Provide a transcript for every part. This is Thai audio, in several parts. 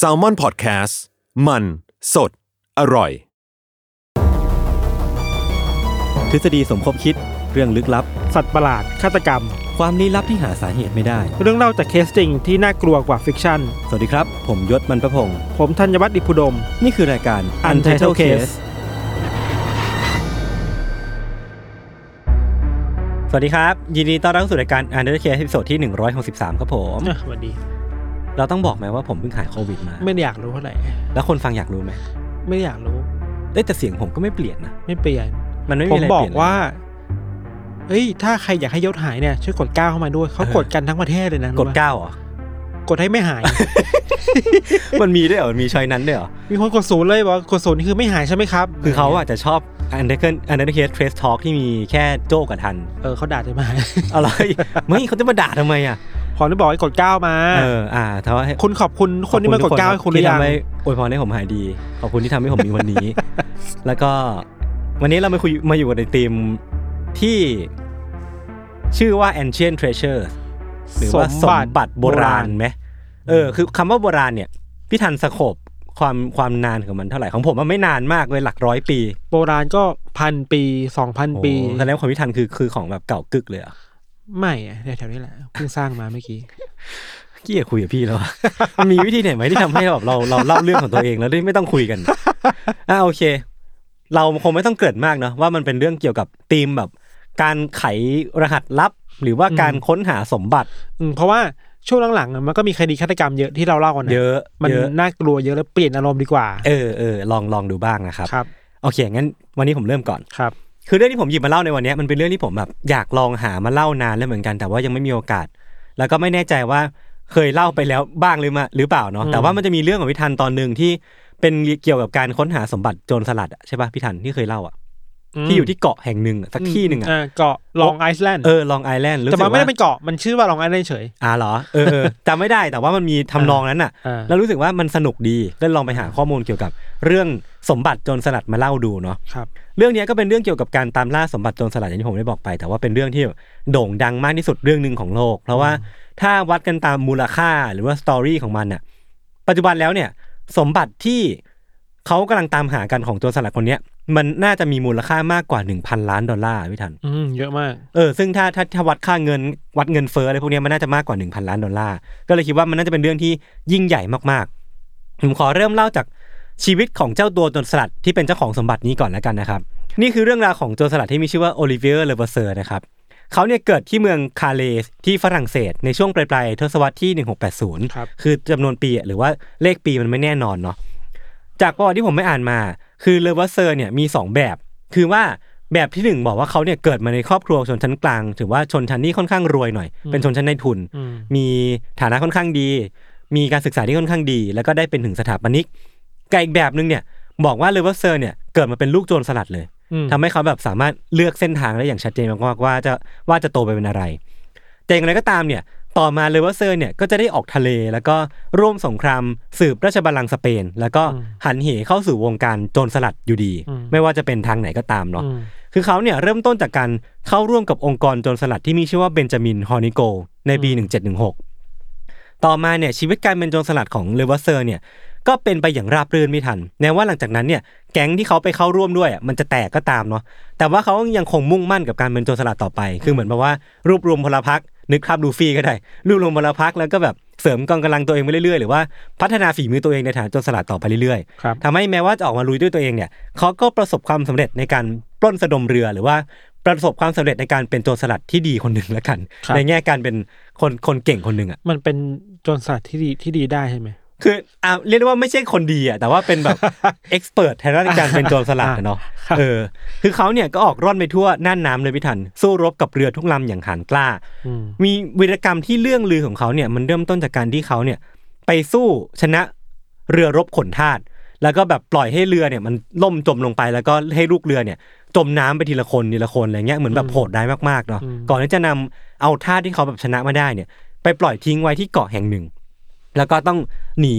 s a l m o n PODCAST มัน สด อร่อย ทฤษฎีสมคบคิดเรื่องลึกลับ สัตว์ประหลาด ฆาตกรรม ความลี้ลับที่หาสาเหตุไม่ได้ เรื่องเล่าจากเคสจริงที่น่ากลัวกว่า fiction สวัสดีครับ ผมยชญ์ บรรพพงศ์ผมธัญวัฒน์อิพภูดม นี่คือรายการ Untitled Case สวัสดีครับ ยินดีต้อนรับสู่รายการ Untitled Case ตอนที่ 163 ครับผม อะสวัสดี เราต้องบอกไหมว่าผมเพิ่งหายโควิดมาไม่ได้อยากรู้เท่าไหร่แล้วคนฟังอยากรู้ไหมไม่ได้อยากรู้เอ้ยแต่เสียงผมก็ไม่เปลี่ยนนะไม่เปลี่ยนมันไม่ผมีมอะไรบอเปลี่กยนเลยว่าเฮ้ย ถ้าใครอยากให้ยศหายเนี่ยช่วยกดก้าวเข้ามาด้วยเขาเออกดกันทั้งประเทศเลยนะกดรู้ปะเก้าเหรอกดให้ไม่หาย มันมีด้วยเหรอ มีชอยนั้นด้วยเหรอ มีคนกดศูนย์เลยบอกว่ากดศูนย์นี่คือไม่หายใช่ไหมครับ คือเขาอาจจะชอบ Untitled Untitled Case Trace Talk ที่มีแค่โจ้กับทัน เออเขาด่าจะมาอะไรไม่เขาจะมาด่าทำไมอะ ขอที่บอกให้กดก้าวมาเอออ่าถ้าว่าให้คุณขอบคุณคนที่มากดก้าวให้คุณหรืที่อยังทำให้อวยพรให้ผมหายดี ขอบคุณที่ทำให้ผมมีวันนี้ แล้วก็วันนี้เรามาคุยมาอยู่กันในทีมที่ชื่อว่า ancient treasure หรือว่าสมบัติโบราณไหมเออ คือคำว่าโบราณเนี่ยพี่ทันสโคบความความนานของมันเท่าไหร่ของผมมันไม่นานมากเลยหลักร้อยปี โบราณก็พันปีสองพันปีโอ้แสดงว่าของพี่ทันคือคือของแบบเก่ากึกเลยเหรอะ ไม่อะแถวๆนี้แหละเพิ่งสร้างมาเมื่อกี้เกี้ยคุยกับพี่แล้วอะมันมีวิธีไหนไหมที่ทำให้แบบเราเราเล่าเรื่องของตัวเองแล้วได้ไม่ต้องคุยกันอ่าโอเค เราคงไม่ต้องเกริดมากเนาะว่ามันเป็นเรื่องเกี่ยวกับธีมแบบ การไขรหัสลับ หรือว่าการค้นหาสมบัติ อืมเพราะว่าช่วงหลังๆอะมันก็มีคดีฆาตกรรมเยอะที่เราเล่ากันนเยอะ มันเยอะน่ากลัวเยอะแล้วเปลี่ยนอารมณ์ดีกว่า เออเออลองลองดูบ้างนะครับครับ โอเคงั้นวันนี้ผมเริ่มก่อนครับ คือเรื่องที่ผมหยิบมาเล่าในวันนี้มันเป็นเรื่องที่ผมแบบอยากลองหามาเล่านานแล้วเหมือนกัน แต่ว่ายังไม่มีโอกาส แล้วก็ไม่แน่ใจว่าเคยเล่าไปแล้วบ้างหรือมาหรือเปล่าเนาะอืมแต่ว่ามันจะมีเรื่องของพี่ทันตอนหนึ่งที่เป็นเกี่ยวกับการค้นหาสมบัติโจรสลัดอะใช่ป่ะพี่ทันที่เคยเล่าอะ ที่อยู่ที่เกาะแห่งหนึ่งอะสักที่หนึ่งอะาเกาะลองไอซ์แลนด์เออลองไอแลนด์รู้แต่สึมันกไม่ว่าได้เป็นเกาะมันชื่อว่าลองไอซ์แลนด์เฉยอ่าเหรอเออเออจำไม่ได้แต่ว่ามันมีทำนองนั้นอะอ่าแล้วรู้สึกว่ามันสนุกดีก็ลองไปหาข้อมูลเกี่ยวกับ เรื่องสมบัติโจรสลัดมาเล่าดูเนาะครับเรื่องเนี้ยก็เป็นเรื่องเกี่ยวกับการตามล่าสมบัติโจรสลัดอย่างที่ผมได้บอกไป แต่ว่าเป็นเรื่องที่โด่งดังมากที่สุดเรื่องหนึ่งของโลก เพราะว่าถ้าวัดกันตามมูลค่าหรือว่าสตอรี่ของมันน่ะ ปัจจุบันแล้วเนี่ย สมบัติที่เขากำลังตามหากันของโจรสลัดคนเนี้ย มันน่าจะมีมูลค่ามากกว่า 1,000 ล้านดอลลาร์พี่ธัญอืมเยอะมากเออซึ่งถ้าถ้าถ้าวัดค่าเงินวัดเงินเฟ้ออะไรพวกเนี้ยมันน่าจะมากกว่า 1,000 ล้านดอลลาร์ก็เลยคิดว่ามันน่าจะเป็นเรื่องที่ยิ่งใหญ่มากๆผมขอเริ่มเล่าจากชีวิตของเจ้าตัวโจรสลัดที่เป็นเจ้าของสมบัตินี้ก่อนแล้วกันนะครับ นี่คือเรื่องราวของโจรสลัดที่มีชื่อว่าโอลิเวียร์เลเวอร์เซอร์นะครับเขาเนี่ยเกิดที่เมืองคาเลสที่ฝรั่งเศส ในช่วงปลายๆทศวรรษที่ 1680ครับคือจำนวนปีหรือว่าเลขปีมันไม่แน่นอนเนาะจากประวัติที่ผมไปอ่านมา คือเลเวอร์เซอร์เนี่ยมีสองแบบ คือว่าแบบที่หนึ่งบอกว่าเขาเนี่ยเกิดมาในครอบครัวชนชั้นกลาง ถือว่าชนชั้นที่ค่อนข้างรวยหน่อย เป็นชนชั้นนายทุนอืมมีฐานะค่อนข้างดี มีการศึกษาที่ค่อนข้างดี แล้วก็ได้เป็นถึงสถาปนิกกับอีกแบบหนึ่งเนี่ยบอกว่าเลเวอร์เซอร์เนี่ยเกิดมาเป็นลูกโจรสลัดเลยอืมทำให้เขาแบบสามารถเลือกเส้นทางได้อย่างชัดเจนมากๆว่าจะว่าจะโตไปเป็นอะไร แต่อย่างไรก็ตามเนี่ย ต่อมาเลเวอร์เซอร์เนี่ยก็จะได้ออกทะเลแล้วก็ร่วมสงครามสืบราชบัลลังก์สเปน แล้วก็หันเหเข้าสู่วงการโจรสลัดอยู่ดี ไม่ว่าจะเป็นทางไหนก็ตามเนาะอืมคือเขาเนี่ยเริ่มต้นจากการเข้าร่วมกับองค์กรโจรสลัดที่มีชื่อว่าเบนจามินฮอร์นิโกลด์ ในปี 1716 ต่อมาเนี่ยชีวิตการเป็นโจรสลัดของเลเวอร์เซอร์เนี่ย ก็เป็นไปอย่างราบรื่นพี่ธัญแม้ว่าหลังจากนั้นเนี่ยแก๊งที่เขาไปเข้าร่วมด้วยอะมันจะแตกก็ตามเนาะแต่ว่าเขายังคงมุ่งมั่นกับการเป็นโจรสลัดต่อไป คือเหมือนแบบว่ารวบรวมพลพรรคนึกภาพลูฟี่ก็ได้รวบรวมพลพรรคแล้วก็แบบเสริมกองกำลังตัวเองไปเรื่อยๆ หรือว่าพัฒนาฝีมือตัวเองในฐานโจรสลัดต่อไปเรื่อยๆครับทำให้แม้ว่าจะออกมาลุยด้วยตัวเองเนี่ยเขาก็ประสบความสำเร็จในการปล้นสะดมเรือหรือว่าประสบความสำเร็จในการเป็นโจรสลัดที่ดีคนหนึ่งแล้วกันครับในแง่การเป็นคนคนเก่งคนหนึ่งอะมันเป็นโจรสลัดที่ดีที่ดีได้ใช่ไหม คืออ่าเรียกได้ว่าไม่ใช่คนดีอะแต่ว่าเป็นแบบเอ็กซ์เพรสทางด้านการเป็นโจรสลัดอะเนาะครับเออคือเขาเนี่ยก็ออกร่อนไปทั่วน่านน้ำเลยพี่ทัน สู้รบกับเรือทุกลำอย่างหานกล้าอืมมีวีรกรรมที่เรื่องลือของเขาเนี่ยมันเริ่มต้นจากการที่เขาเนี่ย ไปสู้ชนะเรือรบขนทาสแล้วก็แบบปล่อยให้เรือเนี่ยมันล่มจมลงไปแล้วก็ให้ลูกเรือเนี่ย จมน้ำไปทีละคนทีละคนอะไรเงี้ยเหมือนแบบโหดร้ายมากๆเนาะก่อนที่จะนำเอาทาสที่เขาแบบชนะมาได้เนี่ย ไปปล่อยทิ้งไว้ที่เกาะแห่งหนึ่ง แล้วก็ต้องหนี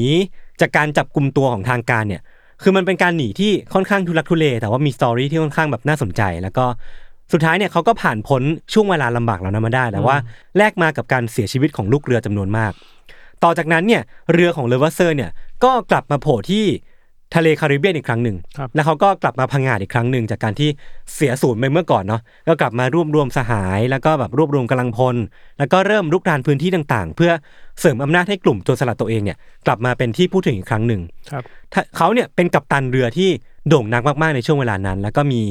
จากการจับกลุ่มตัวของทางการเนี่ย คือมันเป็นการหนีที่ค่อนข้างทุลักทุเล แต่ว่ามี story ที่ค่อนข้างแบบน่าสนใจ แล้วก็สุดท้ายเนี่ยเขาก็ผ่านพ้นช่วงเวลาลำบากเหล่านั้นมาได้แต่ว่าแลกมากับการเสียชีวิตของลูกเรือจำนวนมาก ต่อจากนั้นเนี่ยเรือของเลเวอร์เซอร์เนี่ยก็กลับมาโผล่ที่ ทะเลคาริบเบียนอีกครั้งหนึ่งครับแล้วเขาก็กลับมาพังงาดอีกครั้งหนึ่งจากการที่เสียศูนย์ไปเมื่อก่อนเนาะก็กลับมารวบรวมสหาย แล้วก็แบบรวบรวมกำลังพล แล้วก็เริ่มรุกรานพื้นที่ต่างๆ เพื่อเสริมอำนาจให้กลุ่มโจรสลัดตัวเองเนี่ยกลับมาเป็นที่พูดถึงอีกครั้งหนึ่งครับถ้าเขาเนี่ยเป็นกัปตันเรือที่โด่งดังมากๆในช่วงเวลานั้น แล้วก็มี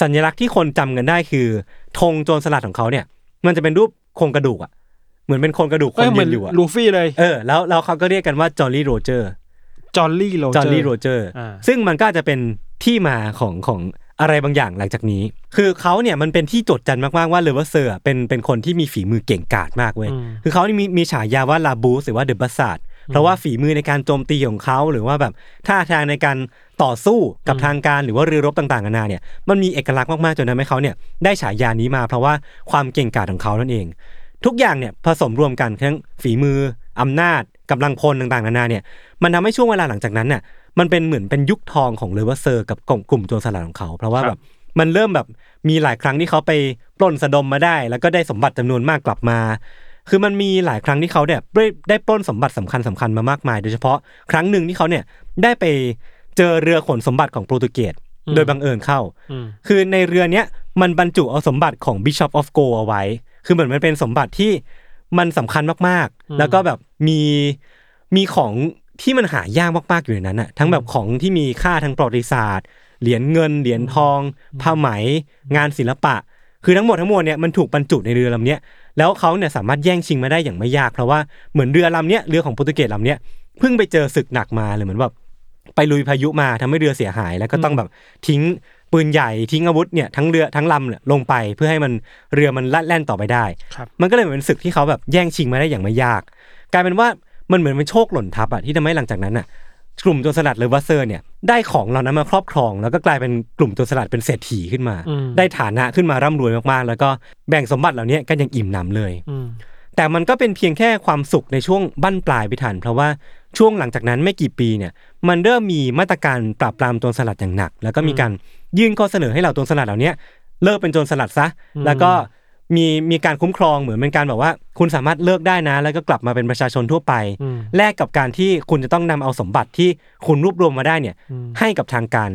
สัญลักษณ์ที่คนจำกันได้คือธงโจรสลัดของเขาเนี่ยมันจะเป็นรูปโครงกระดูกอะเหมือนเป็นโครงกระดูกคนเหมืยือนนอยู่อะเอ้ยเหมือนลูฟี่เลยเออแล้วแล้วเขาก็เรียกกันว่า Jolly Roger Jolly Roger Jolly Roger อ่าซึ่งมันก็อาจจะเป็นที่มาของของอะไรบางอย่างหลังจากนี้ คือเขาเนี่ยมันเป็นที่จดจำมากๆว่าเลเวอร์เซอร์เป็นเป็นคนที่มีฝีมือเก่งกาจมากเว้ยคือเขานี่มีมีฉายาว่า La Buse หรือว่า The Buzzard เพราะว่าฝีมือในการโจมตีของเขาหรือว่าแบบท่าทางในการต่อสู้กับทางการหรือว่าเรือรบต่างๆนานาเนี่ยมันมีเอกลักษณ์มากๆจนทำให้เขาเนี่ยได้ฉายานี้มาเพราะว่าความเก่งกาจของเขานั่นเอง ทุกอย่างเนี่ยผสมรวมกันทั้งฝีมืออำนาจ กำลังพลต่างๆนานาเนี่ยมันทำให้ช่วงเวลาหลังจากนั้นน่ะมันเป็นเหมือนเป็นยุคทองของเลเวอร์เซอร์กับกลุ่มกลุ่มโจรสลัดของเขา เพราะว่าครับแบบมันเริ่มแบบมีหลายครั้งที่เขาไปปล้นสะดมมาได้ แล้วก็ได้สมบัติจำนวนมากกลับมา คือมันมีหลายครั้งที่เขาเนี่ยได้ได้ปล้นสมบัติสำคัญสำคัญมามากมาย โดยเฉพาะครั้งหนึ่งที่เขาเนี่ยได้ไปเจอเรือขนสมบัติของโปรตุเกสโดยบังเอิญเข้าอืมคือในเรือเนี้ยมันบรรจุเอาสมบัติของ Bishop of Goa เอาไว้ คือเหมือนมันเป็นสมบัติที่ มันสำคัญมากๆ แล้วก็แบบมีมีของที่มันหายากมากๆอยู่ในนั้นอะทั้งแบบของที่มีค่าทางประวัติศาสตร์ เหรียญเงิน เหรียญทองผ้าไหม งานศิลปะ คือทั้งหมดทั้งมวลเนี่ยมันถูกบรรจุในเรือลำเนี้ยแล้วเขาเนี่ยสามารถแย่งชิงมาได้อย่างไม่ยากเพราะว่าเหมือนเรือลำเนี้ยเรือของโปรตุเกสลำเนี้ยเพิ่งไปเจอศึกหนักมาเลยเหมือนแบบไปลุยพายุมาทำให้เรือเสียหาย แล้วก็ต้องแบบทิ้ง ปืนใหญ่ทิ้งอาวุธเนี่ยทั้งเรือทั้งลำเนี่ยลงไปเพื่อให้มันเรือมันลัดแล่นต่อไปได้ครับมันก็เลยเหมือนเป็นศึกที่เขาแบบแย่งชิงมาได้อย่างไม่ยาก กลายเป็นว่ามันเหมือนเป็นโชคหล่นทับอะที่ทำให้หลังจากนั้นอะกลุ่มโจรสลัดเลวัสเซอร์เนี่ยได้ของเหล่านั้นมาครอบครอง แล้วก็กลายเป็นกลุ่มโจรสลัดเป็นเศรษฐีขึ้นมาอืมได้ฐานะขึ้นมาร่ำรวยมากๆ แล้วก็แบ่งสมบัติเหล่านี้กันอย่างอิ่มหนำเลยอืมแต่มันก็เป็นเพียงแค่ความสุขในช่วงบั้นปลายไปทันเพราะว่าช่วงหลังจากนั้นไม่กี่ปีเนี่ยมันเริ่มมีมาตรการปราบปรามโจรสลัดอย่างหนัก แล้วก็มีการ ยื่นข้อเสนอให้เหล่าโจรสลัดเหล่านี้เลิกเป็นโจรสลัดซะ แล้วก็มีมีการคุ้มครองเหมือนเป็นการแบบว่า คุณสามารถเลิกได้นะ แล้วก็กลับมาเป็นประชาชนทั่วไปอืมแลกกับการที่คุณจะต้องนำเอาสมบัติที่คุณรวบรวมมาได้เนี่ยอืมให้กับทางการ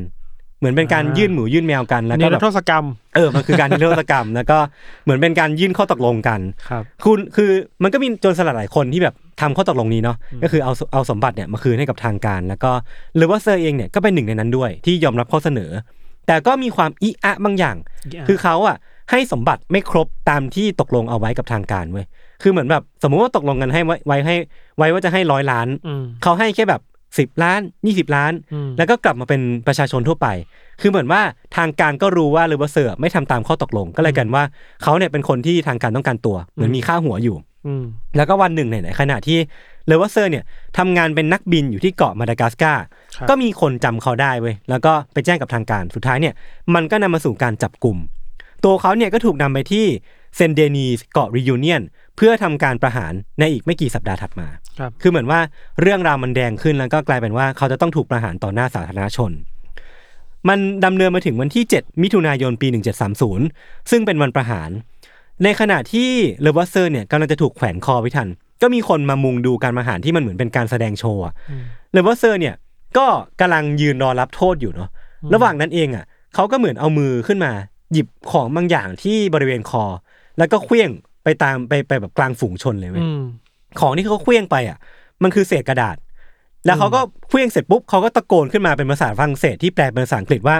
เหมือนเป็นการอ่ายื่ยื่นหมูยื่นแมวกันแล้วในก็รัแบบทศกรรมเออมันคือการนิรโทษกรรม แล้วก็เหมือนเป็นการยื่นข้อตกลงกันครับคุณคือมันก็มีโจรสลัดหลายคนที่แบบทำข้อตกลงนี้เนาะก็คือเอาเอาสมบัติเนี่ยมาคืนให้กับทางการ แล้วก็เลเวอร์เซอร์เองเนี่ยก็เป็นหนึ่งในนั้นด้วยที่ยอมรับข้อเสนอ แต่ก็มีความอิอะบางอย่างอิอะคือเขาอะให้สมบัติไม่ครบตามที่ตกลงเอาไว้กับทางการเว้ยคือเหมือนแบบสมมุติว่าตกลงกันให้ไว้ไว้ให้ไว้ว่าจะให้ร้อยล้านอืมเขาให้แค่แบบสิบล้านยี่สิบล้านอืมแล้วก็กลับมาเป็นประชาชนทั่วไป คือเหมือนว่าทางการก็รู้ว่าเลเวอร์เซอร์ไม่ทำตามข้อตกลงก็เลยกลายเป็นว่าเขาเนี่ยเป็นคนที่ทางการต้องการตัว เหมือนมีค่าหัวอยู่อืมแล้วก็วันหนึ่งเนี่ยในขณะที่ เลเวอร์เซอร์เนี่ยทำงานเป็นนักบินอยู่ที่เกาะมาดากัสการ์ครับก็มีคนจำเขาได้เว้ยแล้วก็ไปแจ้งกับทางการสุดท้ายเนี่ยมันก็นำมาสู่การจับกลุ่ม ตัวเขาเนี่ยก็ถูกนำไปที่เซนเดนีสเกาะริยูเนียนเพื่อทำการประหารในอีกไม่กี่สัปดาห์ถัดมาครับคือเหมือนว่าเรื่องราวมันแดงขึ้นแล้วก็กลายเป็นว่าเขาจะต้องถูกประหารต่อหน้าสาธารณชน มันดำเนินมาถึงวันที่ 7 มิถุนายนปี 1730 ซึ่งเป็นวันประหาร ในขณะที่เลเวอร์เซอร์เนี่ยกำลังจะถูกแขวนคอเว้ยทัน ก็มีคนมามุงดูการประหารที่มันเหมือนเป็นการแสดงโชว์อะเลเวอร์เซอร์เนี่ยก็กำลังยืนรอรับโทษอยู่เนาะระหว่างนั้นเองอะเขาก็เหมือนเอามือขึ้นมา หยิบของบางอย่างที่บริเวณคอ แล้วก็เขวี้ยงไปตามไปไปแบบกลางฝูงชนเลยเว้ยอืมของที่เขาเขวี้ยงไปอะ มันคือเศษกระดาษ แล้วเขาก็เขวี้ยงเสร็จปุ๊บเขาก็ตะโกนขึ้นมาเป็นภาษาฝรั่งเศสที่แปลเป็นภาษาอังกฤษว่า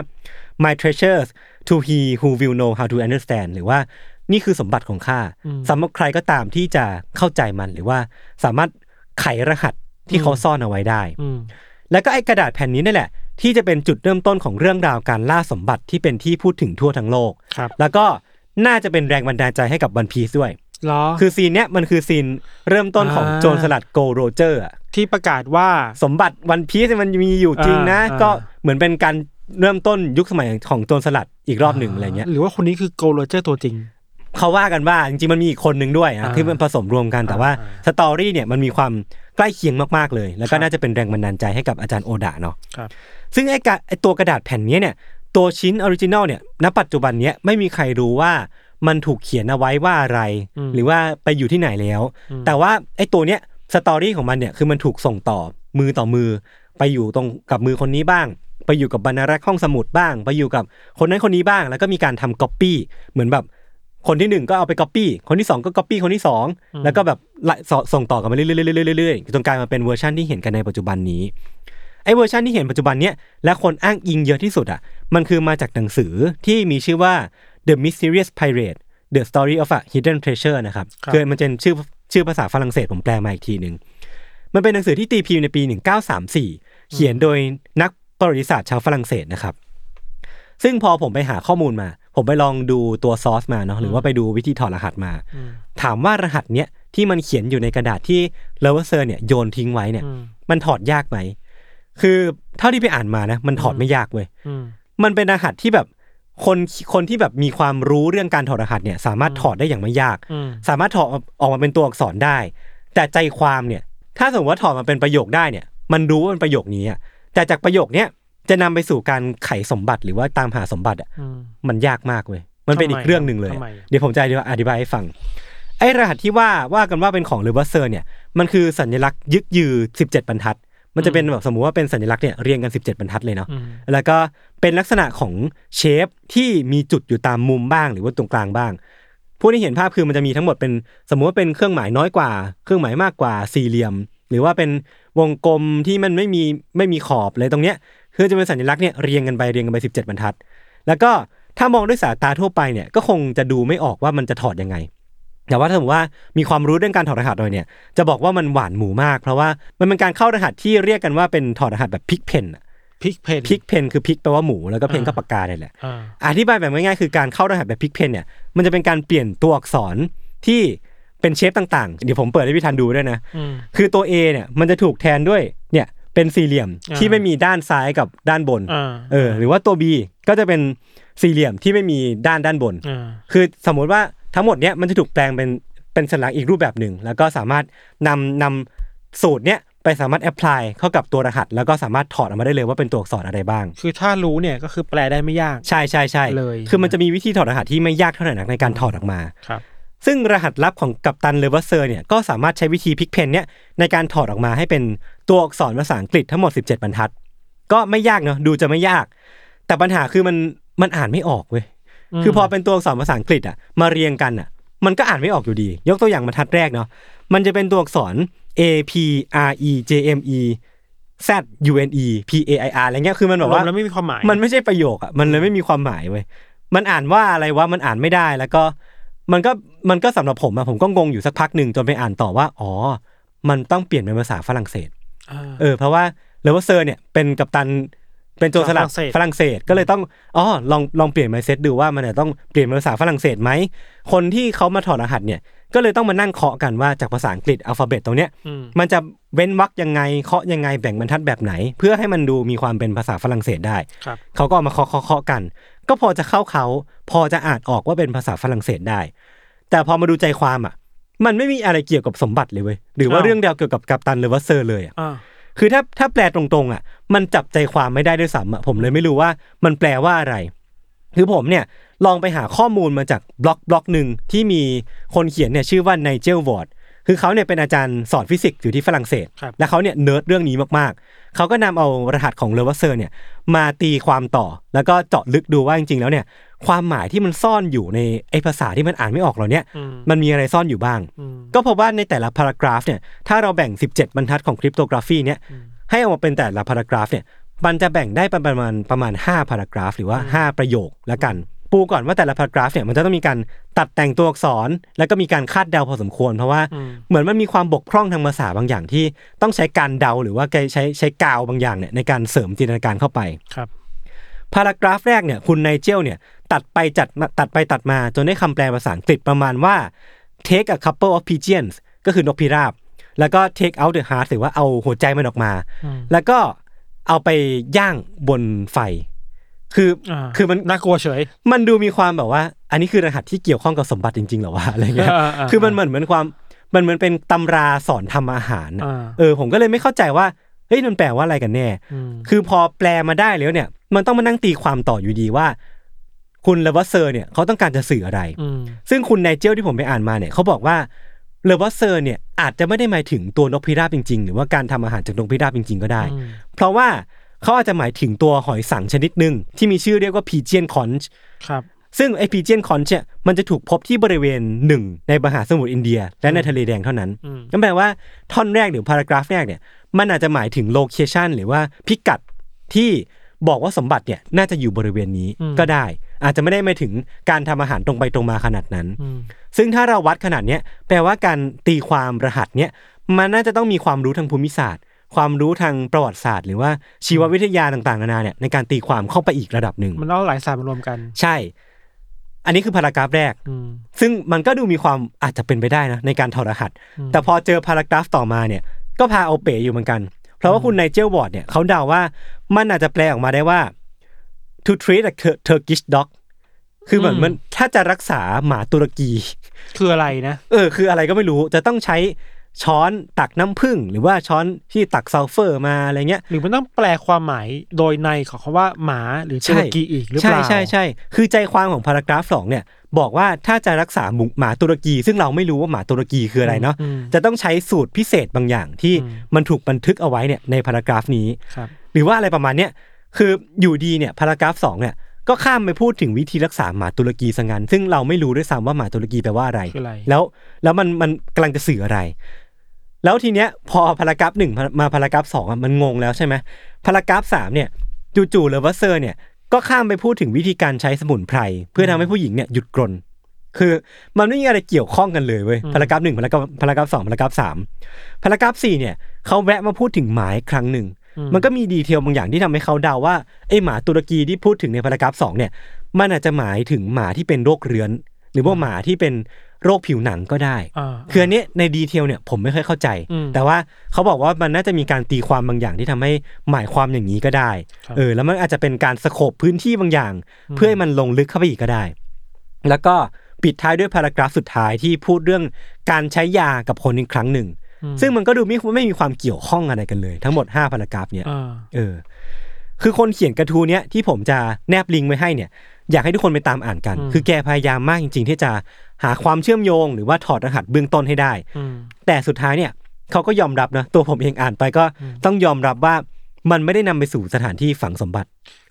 my treasures to he who will know how to understand หรือว่า นี่คือสมบัติของข้าสำหรับใครก็ตามที่จะเข้าใจมันหรือว่าสามารถไขรหัสที่เขาซ่อนเอาไว้ได้อืมแล้วก็ไอ้กระดาษแผ่นนี้นี่แหละ ที่จะเป็นจุดเริ่มต้นของเรื่องราวการล่าสมบัติที่เป็นที่พูดถึงทั่วทั้งโลกครับแล้วก็น่าจะเป็นแรงบันดาลใจให้กับวันพีซด้วยเหรอคือ scene เนี้ยมันคือ scene เริ่มต้นของอ่าโจรสลัดโกลโรเจอร์อะที่ประกาศว่าสมบัติวันพีซมันมีอยู่จริงนะอ่าก็เหมือนเป็นการเริ่มต้นยุคสมัยของโจรสลัดอีกรอบหนึ่งอะไรเงี้ยหรือว่าคนนี้คือโกลโรเจอร์ตัวจริง เขาว่ากันว่าจริงๆมันมีอีกคนหนึ่งด้วยนะอ่าที่มันผสมรวมกันแต่ว่าอ่า story เนี่ยมันมีความใกล้เคียงมากๆเลย แล้วก็ครับน่าจะเป็นแรงบันดาลใจให้กับอาจารย์โอดะเนาะครับซึ่งไอ้กะไอ้ตัวกระดาษแผ่นเนี้ยเนี่ย ตัวชิ้น original เนี่ยณปัจจุบันเนี้ยไม่มีใครรู้ว่ามันถูกเขียนเอาไว้ว่าอะไรอืมหรือว่าไปอยู่ที่ไหนแล้วอืมแต่ว่าไอ้ตัวเนี้ย story ของมันเนี่ยคือมันถูกส่งต่อมือต่อมือ ไปอยู่ตรงกับมือคนนี้บ้าง ไปอยู่กับบรรณารักษ์ห้องสมุดบ้าง ไปอยู่กับคนนั้นคนนี้บ้าง แล้วก็มีการทำก๊อปปี้เหมือนแบบ คนที่หนึ่งก็เอาไปก๊อปปี้คนที่สองก็ก๊อปปี้คนที่สองแล้วก็แบบไล่ส่งต่อกันมาเรื่อยๆเรื่อยๆจนกลายมาเป็นเวอร์ชันที่เห็นกันในปัจจุบันนี้ไอ้เวอร์ชันที่เห็นปัจจุบันเนี้ยและคนอ้างอิงเยอะที่สุดอะมันคือมาจากหนังสือที่มีชื่อว่า The Mysterious Pirate The Story of a Hidden Treasure นะครับครับคือมันเป็นชื่อชื่อภาษาฝรั่งเศสผมแปลมาอีกทีหนึ่งมันเป็นหนังสือที่ตีพิมพ์ในปี 1934 เขียนโดยนักประวัติศาสตร์ชาวฝรั่งเศสนะครับ ซึ่งพอผมไปหาข้อมูลมา ผมไปลองดูตัวซอสมาเนาะหรือว่าไปดูวิธีถอดรหัสมาอืมถามว่ารหัสเนี้ยที่มันเขียนอยู่ในกระดาษที่เลเวอร์เซอร์เนี่ยโยนทิ้งไว้เนี่ยอืมมันถอดยากไหม คือเท่าที่ไปอ่านมานะ มันถอดไม่ยากเว้ยอืมมันเป็นรหัสที่แบบคนคนที่แบบมีความรู้เรื่องการถอดรหัสเนี่ย สามารถถอดได้อย่างไม่ยากอืมสามารถถอดออกมาเป็นตัวอักษรได้ แต่ใจความเนี่ย ถ้าสมมติว่าถอดมาเป็นประโยคได้เนี่ย มันรู้ว่าเป็นประโยคนี้อะแต่จากประโยคเนี้ย จะนำไปสู่การไขสมบัติหรือว่าตามหาสมบัติอะอืมมันยากมากเว้ยมันเป็นทำไมอีกเรื่องหนึ่งเลยทำไมเดี๋ยวผมจะอธิบายให้ฟัง ไอ้รหัสที่ว่าว่ากันว่าเป็นของเลเวอร์เซอร์เนี่ยมันคือสัญลักษณ์ยึกยือ 17 บรรทัด มันจะเป็นแบบสมมุติว่าเป็นสัญลักษณ์เนี่ยเรียงกัน 17 บรรทัดเลยเนาะอืมแล้วก็เป็นลักษณะของเชฟที่มีจุดอยู่ตามมุมบ้างหรือว่าตรงกลางบ้างผู้ที่เห็นภาพคือมันจะมีทั้งหมดเป็นสมมุติว่าเป็นเครื่องหมายน้อยกว่า เครื่องหมายมากกว่าสี่เหลี่ยม หรือว่าเป็นวงกลมที่มันไม่มีไม่มีขอบเลยตรงเนี้ย คือจะเป็นสัญลักษณ์เนี่ยเรียงกันไปเรียงกันไป 17 บรรทัด แล้วก็ถ้ามองด้วยสายตาทั่วไปเนี่ยก็คงจะดูไม่ออกว่ามันจะถอดยังไง แต่ว่าถ้าสมมติว่ามีความรู้เรื่องการถอดรหัสหน่อยเนี่ยจะบอกว่ามันหวานหมูมาก เพราะว่ามันเป็นการเข้ารหัสที่เรียกกันว่าเป็นถอดรหัสแบบ Pigpen Pigpen Pigpen คือ Pig แปลว่าหมูแล้วก็ pen ก็ปากกาเนี่ยแหละอ่าอธิบายแบบง่ายๆคือการเข้ารหัสแบบ Pigpen เนี่ยมันจะเป็นการเปลี่ยนตัวอักษรที่เป็น shape ต่างๆ เดี๋ยวผมเปิดให้พี่ทันดูด้วยนะอืมคือตัว A เนี่ยมันจะถูกแทนด้วยเนี่ย เป็นสี่เหลี่ยมอ่าที่ไม่มีด้านซ้ายกับด้านบนอ่าเออ หรือว่าตัว B ก็จะเป็นสี่เหลี่ยมที่ไม่มีด้านด้านบนอ่าคือสมมุติว่าทั้งหมดเนี้ยมันจะถูกแปลงเป็นเป็นสัญลักษณ์อีกรูปแบบหนึ่ง แล้วก็สามารถนำนำสูตรเนี้ยไปสามารถ apply เข้ากับตัวรหัส แล้วก็สามารถถอดออกมาได้เลยว่าเป็นตัวอักษรอะไรบ้าง คือถ้ารู้เนี่ยก็คือแปลได้ไม่ยากใช่ใช่ใช่เลย คือมันจะมีวิธีถอดรหัสที่ไม่ยากเท่าไหร่นักในการถอดออกมาครับซึ่งรหัสลับของกัปตันเลเวอร์เซอร์เนี่ยก็สามารถใช้วิธี Pigpen เนี่ยในการถอดออกมาให้เป็น ตัวอักษรภาษาอังกฤษทั้งหมด 17 บรรทัด ก็ไม่ยากเนาะดูจะไม่ยาก แต่ปัญหาคือมันมันอ่านไม่ออกเว้ยอืมคือพอเป็นตัวอักษรภาษาอังกฤษอะมาเรียงกันอะ มันก็อ่านไม่ออกอยู่ดี ยกตัวอย่างบรรทัดแรกเนาะมันจะเป็นตัวอักษร A P R E J M E Z U N E P A I R อะไรเงี้ยคือมันแบบว่ารวมแล้วไม่มีความหมายมันไม่ใช่ประโยคอะมันเลยไม่มีความหมายเว้ยมันอ่านว่าอะไรวะมันอ่านไม่ได้แล้วก็มันก็มันก็สำหรับผมอะผมก็งงอยู่สักพักหนึ่งจนไปอ่านต่อว่า อ๋อ มันต้องเปลี่ยนเป็นภาษาฝรั่งเศสอ่า เออเพราะว่าเลเวอร์เซอร์เนี่ยเป็นกัปตันเป็นโจรสลัดฝรั่งเศสฝรั่งเศสก็เลยต้องอ๋อลองลองเปลี่ยน mindset ดูว่ามันจะต้องเปลี่ยนเป็นภาษาฝรั่งเศสไหมคนที่เขามาถอดรหัสเนี่ยก็เลยต้องมานั่งเคาะกันว่าจากภาษาอังกฤษ alphabet ตรงเนี้ยอืมมันจะเว้นวรรคยังไงเคาะยังไงแบ่งบรรทัดแบบไหน เพื่อให้มันดูมีความเป็นภาษาฝรั่งเศสได้ครับเขาก็เอามาเคาะเคาะเคาะกัน ก็พอจะเข้าเค้าพอจะอ่านออกว่าเป็นภาษาฝรั่งเศสได้ แต่พอมาดูใจความอะ มันไม่มีอะไรเกี่ยวกับสมบัติเลยเว้ยหรือว่าอ้าวเรื่องเดียวเกี่ยวกับกัปตันหรือว่าเซอร์เลยอะอ่าคือถ้าถ้าแปลตรงๆอะ มันจับใจความไม่ได้ด้วยซ้ำอะผมเลยไม่รู้ว่ามันแปลว่าอะไร คือผมเนี่ยลองไปหาข้อมูลมาจากบล็อกบล็อกหนึ่งที่มีคนเขียนเนี่ยชื่อว่าไนเจลวอร์ด คือเขาเนี่ยเป็นอาจารย์สอนฟิสิกส์อยู่ที่ฝรั่งเศส ครับ และเขาเนี่ยเนิร์ดเรื่องนี้มากๆ เขาก็นำเอารหัสของเลเวอร์เซอร์เนี่ยมาตีความต่อ แล้วก็เจาะลึกดูว่าจริงๆแล้วเนี่ยความหมายที่มันซ่อนอยู่ในไอ้ภาษาที่มันอ่านไม่ออกเหล่าเนี้ยอืมมันมีอะไรซ่อนอยู่บ้าง อืม ก็พบว่าในแต่ละพารากราฟเนี่ยถ้าเราแบ่ง 17 บรรทัดของคริปโตกราฟีเนี่ยให้ออกมาเป็นแต่ละพารากราฟเนี่ยมันจะแบ่งได้ประมาณประมาณ5พารากราฟ หรือว่า 5 ประโยคแล้วกัน ปูก่อนว่าแต่ละพารากราฟเนี่ยมันจะต้องมีการตัดแต่งตัวอักษร แล้วก็มีการคาดเดาพอสมควร เพราะว่าอืมเหมือนมันมีความบกพร่องทางภาษาบางอย่างที่ต้องใช้การเดาหรือว่าใช้ใช้กาวบางอย่างเนี่ยในการเสริมจินตนาการเข้าไปครับพารากราฟแรกเนี่ยคุณไนเจลเนี่ยตัดไปจัดมาตัดไปตัดมาจนได้คำแปลภาษาอังกฤษประมาณว่า take a couple of pigeons ก็คือนกพิราบ แล้วก็ take out the heart หรือว่าเอาหัวใจมันออกมาอืมแล้วก็เอาไปย่างบนไฟ คือออ่าคือมันน่ากลัวเฉย มันดูมีความแบบว่า อันนี้คือรหัสที่เกี่ยวข้องกับสมบัติจริงๆเหรอวะอะไรเงี้ยอ่าอ่าคือมันเหมือนเหมือนความมันเหมือนเป็นตำราสอนทำอาหารน่ะอ่าเออ ผมก็เลยไม่เข้าใจว่าเฮ้ยมันแปลว่าอะไรกันแน่อืมคือพอแปลมาได้แล้วเนี่ย มันต้องมานั่งตีความต่ออยู่ดีว่า คุณเลเวอร์เซอร์เนี่ยเขาต้องการจะสื่ออะไรอืมซึ่งคุณไนเจลที่ผมไปอ่านมาเนี่ยเขาบอกว่าเลเวอร์เซอร์เนี่ยอาจจะไม่ได้หมายถึงตัวนกพิราบจริง ๆ หรือว่าการทำอาหารจากนกพิราบจริง ๆ ก็ได้อืมเพราะว่า เขาอาจจะหมายถึงตัวหอยสังข์ชนิดหนึ่งที่มีชื่อเรียกว่า pigeon conch ครับซึ่งไอ pigeon conch เนี่ยมันจะถูกพบที่บริเวณหนึ่งในมหาสมุทรอินเดีย และในทะเลแดงเท่านั้นอืมนั่นแปลว่าท่อนแรกหรือ paragraph แรกเนี่ยมันอาจจะหมายถึง location หรือว่าพิกัดที่บอกว่าสมบัติเนี่ยน่าจะอยู่บริเวณนี้ก็ได้ อาจจะไม่ได้หมายถึงการทำอาหารตรงไปตรงมาขนาดนั้นอืมซึ่งถ้าเราวัดขนาดเนี้ยแปลว่าการตีความรหัสเนี้ยมันน่าจะต้องมีความรู้ทางภูมิศาสตร์ ความรู้ทางประวัติศาสตร์ หรือว่าชีววิทยาต่างๆนานาเนี่ยในการตีความเข้าไปอีกระดับหนึ่งมันเอาหลายศาสตร์มารวมกัน ใช่ อันนี้คือ paragraph แรกอืมซึ่งมันก็ดูมีความอาจจะเป็นไปได้นะในการถอดรหัสอืมแต่พอเจอ paragraph ต่อมาเนี่ย ก็พาเอาเป๋อยู่เหมือนกัน เพราะว่าคุณไนเจลวอร์ดเนี่ยเขาเดาว่ามันอาจจะแปลออกมาได้ว่า to treat a Tur- Turkish dog คือเหมือนมันถ้าจะรักษาหมาตุรกี คืออะไรนะ เออ คืออะไรก็ไม่รู้จะต้องใช้ ช้อนตักน้ำผึ้งหรือว่าช้อนที่ตักซัลเฟอร์มาอะไรเงี้ยหรือมันต้องแปลความหมายโดยในของคำว่าหมาหรือตุรกีอีกหรือเปใช่ล่าใช่ใช่คือใจความของพารากราฟสองเนี่ยบอกว่าถ้าจะรักษาหมูหมาตุรกี ซึ่งเราไม่รู้ว่าหมาตุรกีคืออะไรเนาะอืมจะต้องใช้สูตรพิเศษบางอย่างที่อืมมันถูกบันทึกเอาไว้เนี่ยในพารากราฟนี้ครับหรือว่าอะไรประมาณเนี้ยคืออยู่ดีเนี่ยพารากราฟสองเนี่ยก็ข้ามไปพูดถึงวิธีรักษาหมาตุรกีซะงั้นซึ่งเราไม่รู้ด้วยซ้ำว่าหมาตุรกีแปลว่าอะไรคืออะไรแล้วแล้วมันมันกำลังจะสื่ออะไร แล้วทีเนี้ยพอ paragraph หนึ่งมา paragraph สองอะมันงงแล้วใช่ไหม paragraph สามเนี่ยจู่ๆเลเวอร์เซอร์เนี่ยก็ข้ามไปพูดถึงวิธีการใช้สมุนไพรเพื่อทำให้ผู้หญิงเนี่ยหยุดกรนคือมันไม่มีอะไรเกี่ยวข้องกันเลยเว้ย paragraph หนึ่ง paragraph paragraph สอง paragraph สาม paragraph สี่เนี่ยเขาแวะมาพูดถึงหมาอีกครั้งหนึ่งอืมมันก็มี detail บางอย่างที่ทำให้เขาเดาว่าไอหมาตุรกีที่พูดถึงใน paragraph สองเนี่ยมันอาจจะหมายถึงหมาที่เป็นโรคเรื้อน หรือว่าหมาที่เป็น โรคผิวหนังก็ได้อ่าคืออันเนี้ยในดีเทลเนี่ยผมไม่ค่อยเข้าใจอืมแต่ว่าเขาบอกว่ามันน่าจะมีการตีความบางอย่างที่ทำให้หมายความอย่างนี้ก็ได้ครับเออแล้วมันอาจจะเป็นการสโคบพื้นที่บางอย่าง เพื่อให้มันลงลึกเข้าไปอีกก็ได้ แล้วก็ปิดท้ายด้วยพารากราฟสุดท้ายที่พูดเรื่องการใช้ยากับคนอีกครั้งหนึ่งอืมซึ่งมันก็ดูไม่ไม่มีความเกี่ยวข้องอะไรกันเลย ทั้งหมด5พารากราฟเนี่ยอ่าเออคือคนเขียนกระทู้เนี้ยที่ผมจะแนบลิงก์ไว้ให้เนี่ยอยากให้ทุกคนไปตามอ่านกัน คือแกพยายามมากจริง ๆ ที่จะ หาความเชื่อมโยงหรือว่าถอดรหัสเบื้องต้นให้ได้อืมแต่สุดท้ายเนี่ยเขาก็ยอมรับนะตัวผมเองอ่านไปก็ต้องยอมรับว่ามันไม่ได้นำไปสู่สถานที่ฝังสมบัติ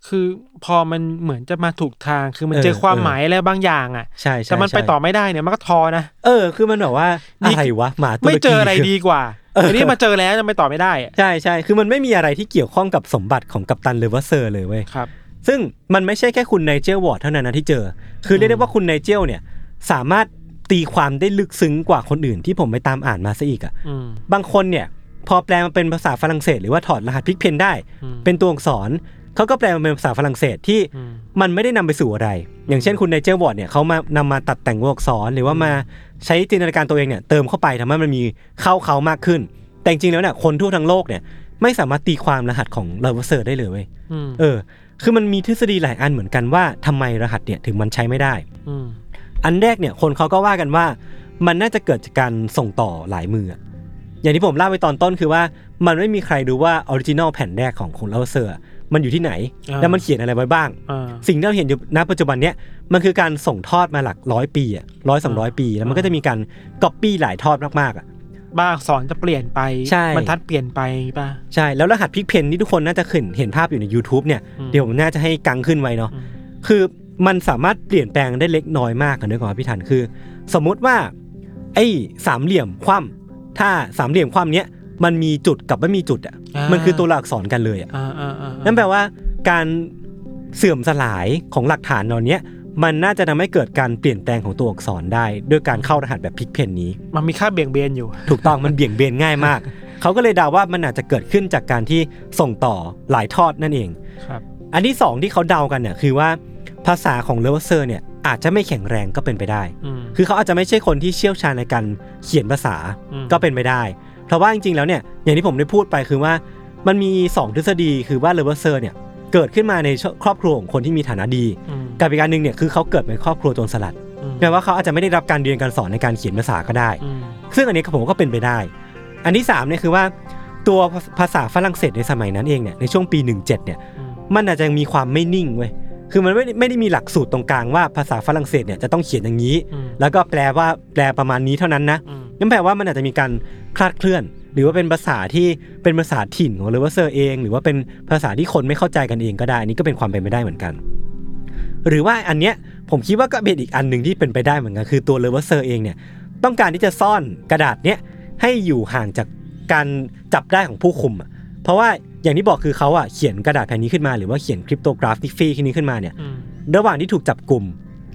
คือพอมันเหมือนจะมาถูกทาง คือมันเออเจอความเออหมายอะไรบางอย่างอะ ใช่ใช่แต่มันไปใช่ต่อไม่ได้เนี่ยมันก็ทอนะ เออ คือมันแบบว่านี่อะไรวะหมาตุรกีไม่เจออะไรดีกว่าเอออันนี้มาเจอแล้วยังไปต่อไม่ได้อะใช่ใช่ คือมันไม่มีอะไรที่เกี่ยวข้องกับสมบัติของกัปตันเลเวอร์เซอร์เลยเว้ย ครับ ซึ่งมันไม่ใช่แค่คุณไนเจลวอร์ดเท่านั้นนะที่เจอ คือเรียกได้ว่าคุณไนเจลเนี่ย สามารถตีความได้ลึกซึ้งกว่าคนอื่นที่ผมไปตามอ่านมาซะอีกอะอืมบางคนเนี่ย พอแปลมาเป็นภาษาฝรั่งเศส หรือว่าถอดรหัส pigpen ได้อืมเป็นตัวอักษรเขาก็แปลมาเป็นภาษาฝรั่งเศสที่อืมมันไม่ได้นำไปสู่อะไร อย่างเช่นคุณไนเจลวอร์ดเนี่ยเขามานำมาตัดแต่งตัวอักษร หรือว่ามาใช้จินตนาการตัวเองเนี่ยเติมเข้าไปทำให้มันมีเข้าเค้ามากขึ้น แต่จริงๆแล้วเนี่ยคนทั่วทั้งโลกเนี่ยไม่สามารถตีความรหัสของเลเวอร์เซอร์ได้เลยเว้ยอืมเออ คือมันมีทฤษฎีหลายอันเหมือนกันว่าทำไมรหัสเนี่ยถึงมันใช้ไม่ได้ อืมอันแรกเนี่ยคนเขาก็ว่ากันว่า มันน่าจะเกิดจากการส่งต่อหลายมืออะอย่างที่ผมเล่าไปตอนต้นคือว่า มันไม่มีใครรู้ว่า original แผ่นแรกของของเลเวอร์เซอร์ มันอยู่ที่ไหนอ่าแล้วมันเขียนอะไรไว้บ้างอ่าสิ่งที่เราเห็นอยู่ณปัจจุบันเนี้ยมันคือการส่งทอดมาหลักร้อยปีอะร้อยสองร้อยปีแล้วมันก็จะมีการก๊อปปี้หลายทอดมากๆอะบ้างอักษรจะเปลี่ยนไปใช่บรรทัดเปลี่ยนไปป่ะใช่แล้วรหัสพลิกเพนที่ทุกคนน่าจะเห็นเห็นภาพอยู่ใน YouTube เนี่ยอืมเดี๋ยวผมน่าจะให้กังขึ้นไว้เนาะอืมคือ มันสามารถเปลี่ยนแปลงได้เล็กน้อยมากกันด้วยก่อนพี่ทันคือ สมมุติว่า ไอ้สามเหลี่ยมคว่ำถ้าสามเหลี่ยมคว่ำเนี้ยมันมีจุดกับไม่มีจุดอะอ่ามัมันคือตัวหลักษรกันเลยอะอ่าอ่าอ่านั่นแปลว่าการเสื่อมสลายของหลักฐานเหล่าเนี้ยมันน่าจะทำให้เกิดการเปลี่ยนแปลงของตัวอักษรได้ ด้วยการเข้ารหัสแบบ pigpen นี้ มันมีค่าเบี่ยงเบนอยู่ ถูกต้องมันเบี่ยงเบนง่ายมาก เขาก็เลยเดาว่ามันอาจจะเกิดขึ้นจากการที่ส่งต่อหลายทอดนั่นเองครับ อันที่สองที่เขาเดากันเนี่ยคือว่า ภาษาของเลเวอร์เซอร์เนี่ยอาจจะไม่แข็งแรงก็เป็นไปได้มคือเขาอาจจะไม่ใช่คนที่เชี่ยวชาญในการเขียนภาษาอืมก็เป็นไปได้ เพราะว่าจริงๆแล้วเนี่ยอย่างที่ผมได้พูดไปคือว่ามันมีสองทฤษฎีคือว่าเลเวอร์เซอร์เนี่ยเกิดขึ้นมาในครอบครัวของคนที่มีฐานะดีอืมกับอีกการหนึ่งเนี่ยคือเขาเกิดในครอบครัวโจรสลัดอืมแปลว่าเขาอาจจะไม่ได้รับการเรียนการสอนในการเขียนภาษาก็ได้อืมซึ่งอันนี้ผมก็เป็นไปได้ อันที่สามเนี่ยคือว่าตัวภาษาฝรั่งเศสในสมัยนั้นเองเนี่ยในช่วงปี 17เนี่ยอืมมันอาจจะมีความไม่นิ่งเว้ย คือมันไม่ได้ไม่ได้มีหลักสูตรตรงกลางว่าภาษาฝรั่งเศสเนี่ยจะต้องเขียนอย่างนี้อืมแล้วก็แปลว่าแปลประมาณนี้เท่านั้นนะอืมนั่นแปลว่ามันอาจจะมีการคลาดเคลื่อน หรือว่าเป็นภาษาที่เป็นภาษาถิ่นของเลเวอร์เซอร์เอง หรือว่าเป็นภาษาที่คนไม่เข้าใจกันเองก็ได้อันนี้ก็เป็นความเป็นไปได้เหมือนกัน หรือว่าอันเนี้ยผมคิดว่าก็เป็นอีกอันหนึ่งที่เป็นไปได้เหมือนกันคือตัวเลเวอร์เซอร์เองเนี่ยต้องการที่จะซ่อนกระดาษเนี้ยให้อยู่ห่างจากการจับได้ของผู้คุมอะเพราะว่า อย่างที่บอกคือเขาอะเขียนกระดาษแผ่นนี้ขึ้นมาหรือว่าเขียน cryptography นี้ขึ้นมาเนี่ยอืมระหว่างที่ถูกจับกลุ่ม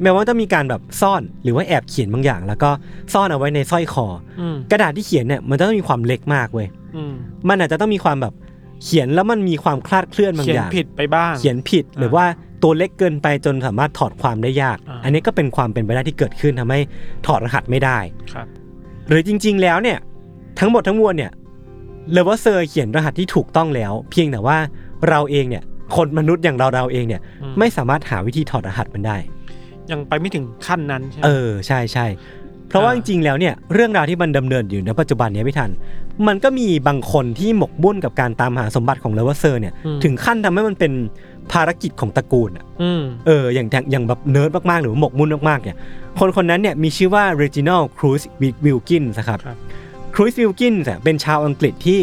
แม้ว่าจะมีการแบบซ่อนหรือว่าแอบเขียนบางอย่าง แล้วก็ซ่อนเอาไว้ในสร้อยคออืมกระดาษที่เขียนเนี่ยมันจะต้องมีความเล็กมากเว้ยอืมมันอาจจะต้องมีความแบบเขียนแล้วมันมีความคลาดเคลื่อนบางเขียอนย่างผิดไปบ้าง เขียนผิดหรือว่าตัวเล็กเกินไปจนสามารถถอดความได้ยากอ่าอันนี้ก็เป็นความเป็นไปได้ที่เกิดขึ้นทำให้ถอดรหัสไม่ได้ครับ หรือจริง ๆ แล้วเนี่ย ทั้งหมดทั้งมวลเนี่ย เลเวอร์เซอร์เขียนรหัสที่ถูกต้องแล้ว เพียงแต่ว่าเราเองเนี่ยคนมนุษย์อย่างเราเราๆเองเนี่ยอืมไม่สามารถหาวิธีถอดรหัสมันได้ ยังไปไม่ถึงขั้นนั้นใช่ไหมเออใช่ใช่เพราะว่าจอ่าริงๆแล้วเนี่ยเรื่องราวที่มันดำเนินอยู่ในปัจจุบันเนี้ยพี่ทัน มันก็มีบางคนที่หมกมุ่นกับการตามหาสมบัติของเลเวอร์เซอร์เนี่ยถึงขั้นทำให้มันเป็นภารกิจของตระกูลอะอืมเอออย่างอย่างอย่างแบบเนิร์ดมากๆ หรือว่าหมกมุ่นมากๆเนี่ยคนคนนั้นเนี่ยมีชื่อว่า Reginald Cruz Wilkins นะครับครับ ครูซวิลกินส์เป็นชาวอังกฤษที่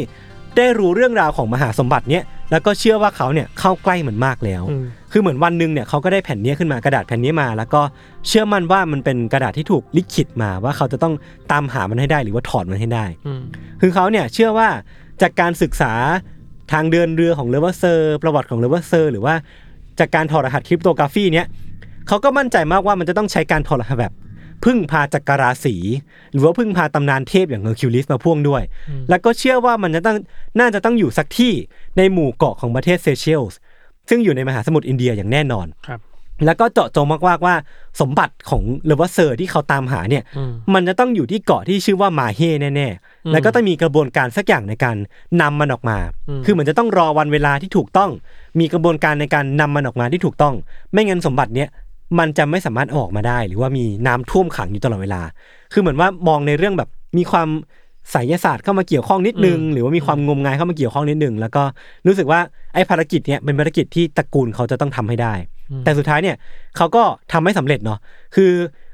ได้รู้เรื่องราวของมหาสมบัติเนี่ยแล้วก็เชื่อว่าเขาเนี่ยเข้าใกล้มันมากแล้วอืมคือเหมือนวันหนึ่งเนี่ยเขาก็ได้แผ่นเนี้ยขึ้นมากระดาษแผ่นนี้มา แล้วก็เชื่อมั่นว่ามันเป็นกระดาษที่ถูกลิขิตมาว่าเขาจะต้องตามหามันให้ได้หรือว่าถอดมันให้ได้อืมคือเขาเนี่ยเชื่อว่าจากการศึกษาทางเดินเรือของเลเวอร์เซอร์ ประวัติของเลเวอร์เซอร์ หรือว่าจากการถอดรหัส cryptography เนี่ยเขาก็มั่นใจมากว่ามันจะต้องใช้การถอดรหัสแบบ พึ่งพาจักรราศีหรือว่าพึ่งพาตำนานเทพอย่างเฮอร์คิวลิสมาพ่วงด้วย แล้วก็เชื่อว่ามันจะต้องน่าจะต้องอยู่สักที่ในหมู่เกาะของประเทศเซเชลส์ซึ่งอยู่ในมหาสมุทรอินเดียอย่างแน่นอนครับแล้วก็เจาะจงมากๆว่าสมบัติของเลเวอร์เซอร์ที่เขาตามหาเนี่ยอืมมันจะต้องอยู่ที่เกาะที่ชื่อว่ามาเฮแน่อืมๆแล้วก็ต้องมีกระบวนการสักอย่างในการนำมันออกมาอืมคือเหมือนจะต้องรอวันเวลาที่ถูกต้อง มีกระบวนการในการนำมันออกมาที่ถูกต้อง ไม่งั้นสมบัติเนี้ย มันจะไม่สามารถเอาออกมาได้ หรือว่ามีน้ำท่วมขังอยู่ตลอดเวลา คือเหมือนว่ามองในเรื่องแบบมีความไสยศาสตร์เข้ามาเกี่ยวข้องนิดนึง หรือว่ามีความงมงายเข้ามาเกี่ยวข้องนิดนึง แล้วก็รู้สึกว่าไอ้ภารกิจเนี้ยเป็นภารกิจที่ตระกูลเขาจะต้องทำให้ได้ แต่สุดท้ายเนี่ยเขาก็ทำไม่สำเร็จเนาะคือ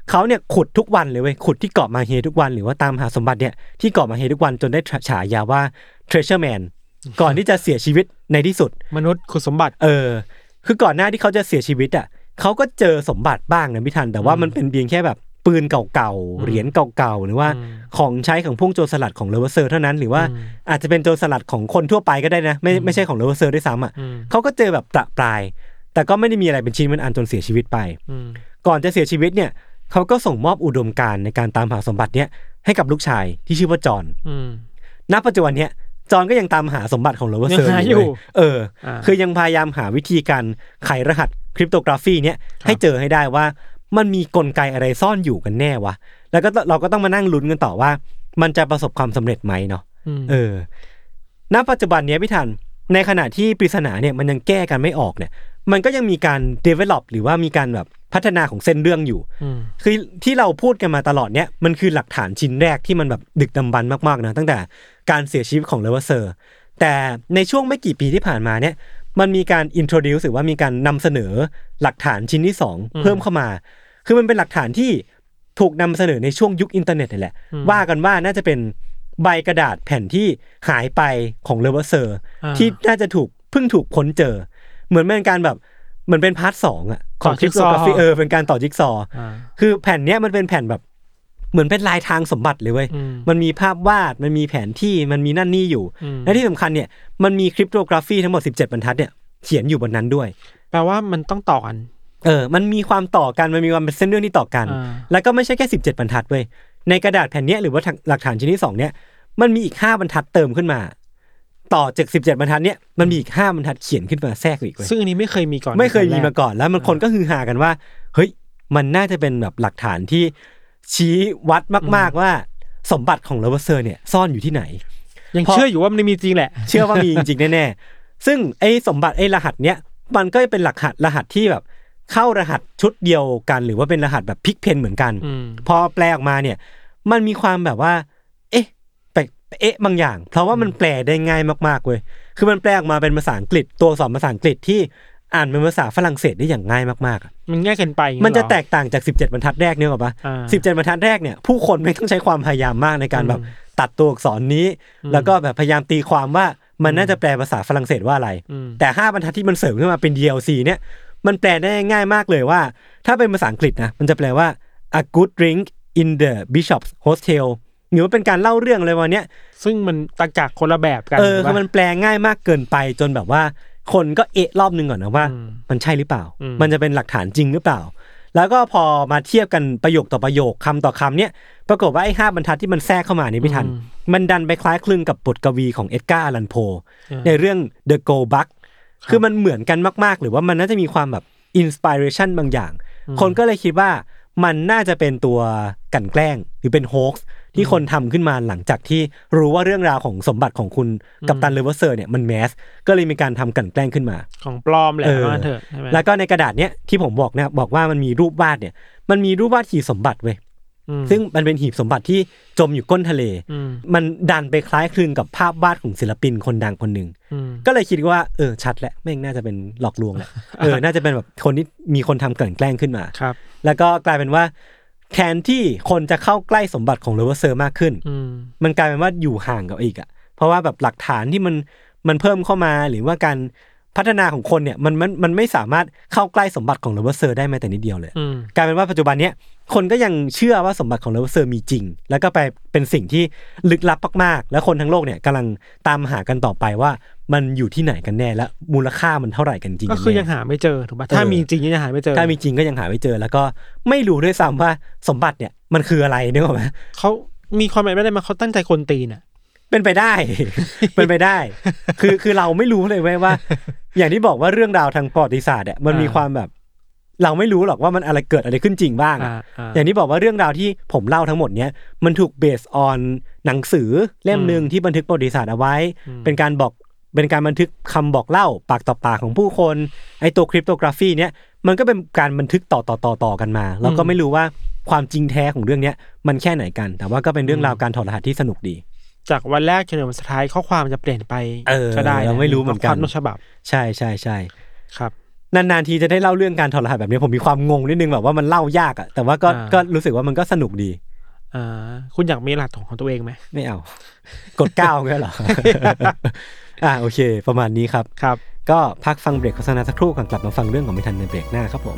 เขาเนี่ยขุดทุกวันเลยเว้ยขุดที่เกาะมาเฮทุกวัน หรือว่าตามหาสมบัติเนี่ยที่เกาะมาเฮทุกวันจนได้ฉายาว่า treasure man ก่อนที่จะเสียชีวิตในที่สุด มนุษย์ขุดสมบัติเออ คือก่อนหน้าที่เขาจะเสียชีวิตอะ เขาก็เจอสมบัติบ้างนะพี่ทัน แต่ว่ามันเป็นเพียงแค่แบบปืนเก่าๆ เหรียญเก่าๆ หรือว่าอืมของใช้ของพวกโจรสลัดของเลเวอร์เซอร์เท่านั้น หรือว่าอืมอาจจะเป็นโจรสลัดของคนทั่วไปก็ได้นะ ไม่ไม่ใช่ของเลเวอร์เซอร์ด้วยซ้ำอะอืมเขาก็เจอแบบประปราย แต่ก็ไม่ได้มีอะไรเป็นชิ้นเป็นอันจนเสียชีวิตไปอืมก่อนจะเสียชีวิตเนี่ยเขาก็ส่งมอบอุดมการณ์ในการตามหาสมบัติเนี่ยให้กับลูกชายที่ชื่อว่าจอห์นอืมณปัจจุบันเนี่ย จอห์นก็ยังตามหาสมบัติของเลเวอร์เซอร์ยังหาอยู่เว้เอออ่าคือยังพยายามหาวิธีการไขรหัส cryptography เนี่ยครับให้เจอให้ได้ว่ามันมีกลไกอะไรซ่อนอยู่กันแน่วะ แล้วก็เราก็ต้องมานั่งลุ้นกันต่อว่า มันจะประสบความสำเร็จไหมเนาะมเออ ณ ปัจจุบันเนี้ยพี่ทัน ในขณะที่ปริศนาเนี่ยมันยังแก้กันไม่ออกเนี่ย มันก็ยังมีการ develop หรือว่ามีการแบบ พัฒนาของเส้นเรื่องอยู่มคือที่เราพูดกันมาตลอดเนี่ยมันคือหลักฐานชิ้นแรกที่มันแบบดึกดำบรรพ์มากๆนะตั้งแต่การเสียชีวิตของเลเวอร์เซอร์แต่ในช่วงไม่กี่ปีที่ผ่านมาเนี่ยมันมีการ introduce หรือว่ามีการนำเสนอหลักฐานชิ้นที่สองเพิ่มเข้ามา คือมันเป็นหลักฐานที่ถูกนำเสนอในช่วงยุคอินเทอร์เน็ตนี่แหละ ว่ากันว่าน่าจะเป็นใบกระดาษแผ่นที่หายไปของเลเวอร์เซอร์อ่าที่น่าจะถูกเพิ่งถูกค้นเจอ เหมือนเป็นการแบบ เหมือนเป็น part สองอะของต่อคริปโตกราฟีจิ๊กซอว์เออเป็นการต่อจิ๊กซอว์อ่าคือแผ่นเนี้ยมันเป็นแผ่นแบบเหมือนเป็นลายแทงสมบัติเลยเว้ยอืมมันมีภาพวาด มันมีแผนที่ มันมีนั่นนี่อยู่อืมและที่สำคัญเนี่ย มันมี cryptography ทั้งหมด 17 บรรทัดเนี่ย เขียนอยู่บนนั้นด้วย แปลว่ามันต้องต่อกัน เออ มันมีความต่อกัน มันมีความเป็นเส้นเรื่องที่ต่อกันอ่าแล้วก็ไม่ใช่แค่ 17 บรรทัดเว้ย ในกระดาษแผ่นเนี้ยหรือว่าหลักฐานชิ้นที่สองเนี่ย มันมีอีก 5 บรรทัดเติมขึ้นมา ต่อจาก17บรรทัดเนี่ยมันมีอีก5บรรทัดเขียนขึ้นมาแทรกอีกเว้ยซึ่งอันนี้ไม่เคยมีก่อนไม่เคยมีตอนแรมากก่อนแล้วมันคนก็ฮือฮากันว่า เฮ้ยมันน่าจะเป็นแบบหลักฐานที่ชี้วัดมาก ๆว่าสมบัติของเลเวอร์เซอร์เนี่ยซ่อนอยู่ที่ไหน ยังเพราะเชื่ออยู่ว่ามันมีจริงแหละ เชื่อว่ามีจริงๆแน่ๆ ซึ่งไอ้สมบัติไอ้รหัสเนี้ยมันก็เป็นหลักหัสรหัสที่แบบ เข้ารหัสชุดเดียวกัน หรือว่าเป็นรหัสแบบ pigpen เหมือนกันอืมพอแปลออกมาเนี่ย มันมีความแบบว่า เอ๊ะแปลก เอ๊ะบางอย่าง เพราะว่ามันแปลได้ง่ายมากๆเว้ยคือมันแปลออกมาเป็นภาษาอังกฤษตัวอักษรภาษาอังกฤษที่อ่านเป็นภาษาฝรั่งเศสได้อย่างง่ายมากๆอะมันง่ายเกินไปอย่างมันเงี้ยจะเหรอแตกต่างจาก 17 บรรทัดแรกเนี่ยหรอปะอ่าสิบเจ็ดบรรทัดแรกเนี่ยผู้คนไม่ต้องใช้ความพยายามมากในการแบบอืมตัดตัวอักษรนี้อืมแล้วก็แบบพยายามตีความว่ามันน่าจะแปลภาษาฝรั่งเศสว่าอะไรอืมแต่ห้าบรรทัดที่มันเสริมขึ้นมาเป็น DLC เนี่ยมันแปลได้ง่ายมากเลยว่า ถ้าเป็นภาษาอังกฤษนะมันจะแปลว่า a good drink in the bishop's hostel หรือว่าเป็นการเล่าเรื่องอะไรวันเนี้ยซึ่งมันต่างจากคนละแบบกันเออถูกคือปะมันแปลง่ายมากเกินไปจนแบบว่า คนก็เอะรอบนึงก่อนนะว่าอืมมันใช่หรือเปล่าอืมมันจะเป็นหลักฐานจริงหรือเปล่า แล้วก็พอมาเทียบกันประโยคต่อประโยคคำต่อคำเนี่ยปรากฏว่าไอ้ห้าบรรทัดที่มันแทรกเข้ามานี่ไม่ทัน มันดันไปคล้ายคลึงกับบทกวีของเอ็ดการ์อลันโพ ในเรื่อง The Go Buck คือมันเหมือนกันมากๆ หรือว่ามันน่าจะมีความแบบ inspiration บางอย่าง คนก็เลยคิดว่ามันน่าจะเป็นตัวกลั่นแกล้งหรือเป็น hoax ที่คนทำขึ้นมาหลังจากที่รู้ว่าเรื่องราวของสมบัติของคุณกัปตันเลเวอร์เซอร์เนี่ยมัน mass ก็เลยมีการทำกลั่นแกล้งขึ้นมา ของปลอมแหละเออว่าเถอะใช่ไหมแล้วก็ในกระดาษเนี้ยที่ผมบอกเนี่ยบอกว่ามันมีรูปวาดเนี่ย มันมีรูปวาดหีบสมบัติเว้ยอืมซึ่งมันเป็นหีบสมบัติที่จมอยู่ก้นทะเลอืมมันดันไปคล้ายคลึงกับภาพวาดของศิลปินคนดังคนหนึ่งอืมก็เลยคิดว่าเออชัดแหละแม่งน่าจะเป็นหลอกลวงแหละ เออ น่าจะเป็นแบบคนที่มีคนทำกลั่นแกล้งขึ้นมาครับ แล้วก็กลายเป็นว่า แทนที่คนจะเข้าใกล้สมบัติของเลเวอร์เซอร์มากขึ้นอืมมันกลายเป็นว่าอยู่ห่างกับอีกอะ เพราะว่าแบบหลักฐานที่มันมันเพิ่มเข้ามาหรือว่าการพัฒนาของคนเนี่ยมันมันมันไม่สามารถเข้าใกล้สมบัติของเลเวอร์เซอร์ได้แม้แต่นิดเดียวเลยอืมกลายเป็นว่าปัจจุบันเนี้ย คนก็ยังเชื่อว่าสมบัติของเลเวอร์เซอร์มีจริง แล้วก็ไปเป็นสิ่งที่ลึกลับมากๆ แล้วคนทั้งโลกเนี่ยกำลังตามหากันต่อไปว่ามันอยู่ที่ไหนกันแน่และมูลค่ามันเท่าไหร่กันจริงก็นคือแน่ยังหาไม่เจอถูกปะถ้าเออมีจริงยังหาไม่เจอ ถ้ามีจริงก็ยังหาไม่เจอ แล้วก็ไม่รู้ด้วยซ้ำว่าสมบัติเนี่ยมันคืออะไรนึกออกไหมเขามีความหมายไม่ได้มาเขาตั้งใจคนตีน่ะเป็นไปได้ เป็นไปได้ คือคือเราไม่รู้เลยเว้ยว่า อย่างที่บอกว่าเรื่องราวทางประวัติศาสตร์เนี่ยมันมีอ่าความแบบ เราไม่รู้หรอกว่ามันอะไรเกิดอะไรขึ้นจริงบ้างอะอ่าอ่าอย่างที่บอกว่าเรื่องราวที่ผมเล่าทั้งหมดเนี้ยมันถูกเบสออนหนังสือเล่มหนึ่งที่บันทึกประวัติศาสตร์เอาไว้อืมเป็นการบอกเป็นการบันทึกคำบอกเล่าปากต่อปากของผู้คนไอตัวคริปโตกราฟีเนี้ยมันก็เป็นการบันทึกต่อต่อต่อต่อกันมาเราก็ไม่รู้ว่าความจริงแท้ของเรื่องเนี้ยมันแค่ไหนกัน แต่ว่าก็เป็นเรื่องราวการถอดรหัสที่สนุกดี จากวันแรกจนถึงวันสุดท้ายข้อความจะเปลี่ยนไปเออก็ได้นะเราไม่รู้เหมือนกันข้ความต้นฉบับ ใช่ใช่ใช่ครับ นานๆทีจะได้เล่าเรื่องการถอดรหัสแบบนี้ผมมีความงงนิดนึงแบบว่ามันเล่ายากอะแต่ว่าก็อ่า ก็รู้สึกว่ามันก็สนุกดี อ่าคุณอยากมีรหัสของตัวเองไหมไม่เอา กดเก้าแค่เหรอ อ่าโอเค ประมาณนี้ครับ ครับ ก็พักฟังเบรกโฆษณาสักครู่ก่อนกลับมาฟังเรื่องของไม่ทันในเบรกหน้าครับผม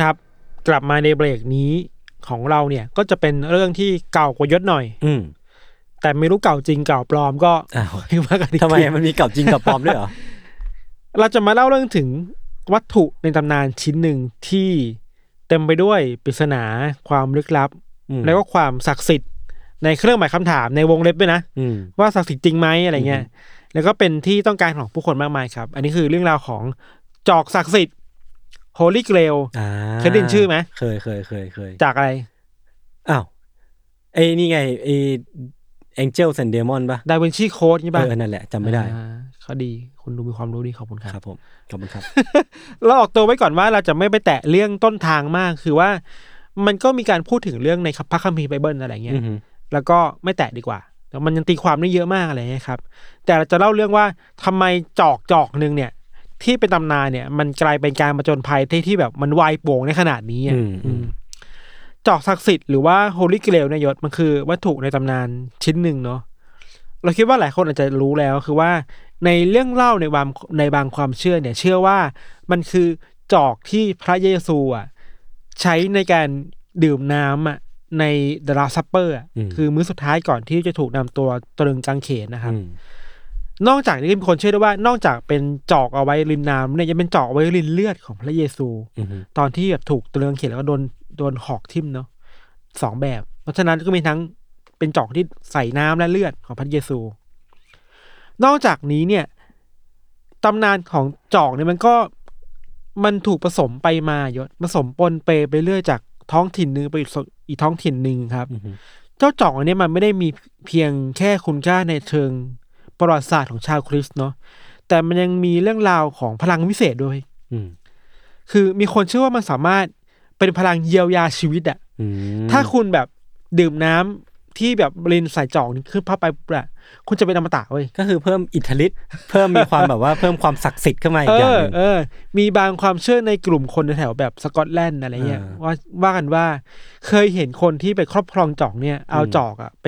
ครับ กลับมาในเบรกนี้ของเราเนี่ยก็จะเป็นเรื่องที่เก่ากว่ายศหน่อย อืมแต่ไม่รู้เก่าจริงเก่าปลอมก็อ้าวไม่ว่ากันอีกทำไมทีมันมีเก่าจริงกับปลอมด้วยเหรอเราจะมาเล่าเรื่องถึงวัตถุในตำนานชิ้นหนึ่งที่เต็มไปด้วยปริศนาความลึกลับอืมแล้วก็ความศักดิ์สิทธิ์ในเครื่องหมายคำถามในวงเล็บด้วยนะอืมว่าศักดิ์สิทธิ์จริงไหมอะไรเงี้ยแล้วก็เป็นที่ต้องการของผู้คนมากมายครับ อันนี้คือเรื่องราวของจอกศักดิ์สิทธิ์ Holy Grail อ่าเคยได้ยินชื่อไหมเคยเคยเคยเคยจากอะไร อ้าวไอ้นี่ไงไอ้ Angel and Demon ป่ะดาวินชีโค้ดใช่เอปะอนั่นแหละจำไม่ได้อ่าเขาดีคุณดูมีความรู้ดีขอบคุณคครัรับบผมขอบคุณครับเราออกตัวไว้ก่อนว่าเราจะไม่ไปแตะเรื่องต้นทางมากคือว่า มันก็มีการพูดถึงเรื่องในพระคัมภีร์ไบเบิลอะไรเงี้ยอือฮึแล้วก็ไม่แตะดีกว่าแต่มันยังตีความได้เยอะมากอะไรเงี้ยครับ แต่เราจะเล่าเรื่องว่าทำไมจอกจอกหนึ่งเนี่ย ที่เป็นตำนานเนี่ย มันกลายเป็นการมาจนภัยที่ที่แบบมันวายโป่งในขนาดนี้อะอืมอืมอืมจอกศักดิ์สิทธิ์หรือว่าโฮลิ g เกลนยยศมันคือวัตถุในตำนานชิ้นหนึ่งเนาะเราคิดว่าหลายคนอาจจะรู้แล้วคือว่าในเรื่องเล่าในบางในบางความเชื่อเนี่ย เชื่อว่ามันคือจอกที่พระเยซูอะใช้ในการดื่มน้ำอะใน The Last Supper อะอืมคือมื้อสุดท้ายก่อนที่จะถูกนำตัวตรึงกางเขนนะครับอืม นอกจากนี้มีคนเชื่อด้วยว่านอกจากเป็นจอกเอาไว้ริมน้ำเนี่ยยังเป็นจอกเอาไว้รินเลือดของพระเยซูอืมตอนที่แบบถูกตรึงกางเขนแล้วก็โดนโดนหอกทิ่มเนาะสองแบบ เพราะฉะนั้นก็มีทั้งเป็นจอกที่ใส่น้ำและเลือดของพระเยซู นอกจากนี้เนี่ยตำนานของจอกเนี่ยมันก็มันถูกผสมไปมายศผสมปนเปไปเรื่อยจากท้องถิ่นหนึ่งไปอีกอีกท้องถิ่นหนึ่งครับอืมเจ้าจอกอันเนี้ยมันไม่ได้มีเพียงแค่คุณค่าในเชิง ประวัติศาสตร์ของชาวคริสต์เนาะแต่มันยังมีเรื่องราวของพลังวิเศษด้วยอืมคือมีคนเชื่อว่ามันสามารถเป็นพลังเยียวยาชีวิตอะอืมถ้าคุณแบบดื่มน้ำที่แบบรินใส่จอกนี่ขึ้นเข้าไปปุ๊บอะคุณจะเป็นอมตะเว้ยก็คือเพิ่มอิทธิฤทธิ์เพิ่มมีความแบบว่าเพิ่มความศักดิ์สิทธิ์ขึ้นมาอีเอกอย่างอหนึ่งเออ มีบางความเชื่อในกลุ่มคนแถวๆแบบสกอตแลนด์อะไรเงี้ยอ่าว่าว่ากันว่า เคยเห็นคนที่ไปครอบครองจอกเนี่ย เอาอืมจอกอะไป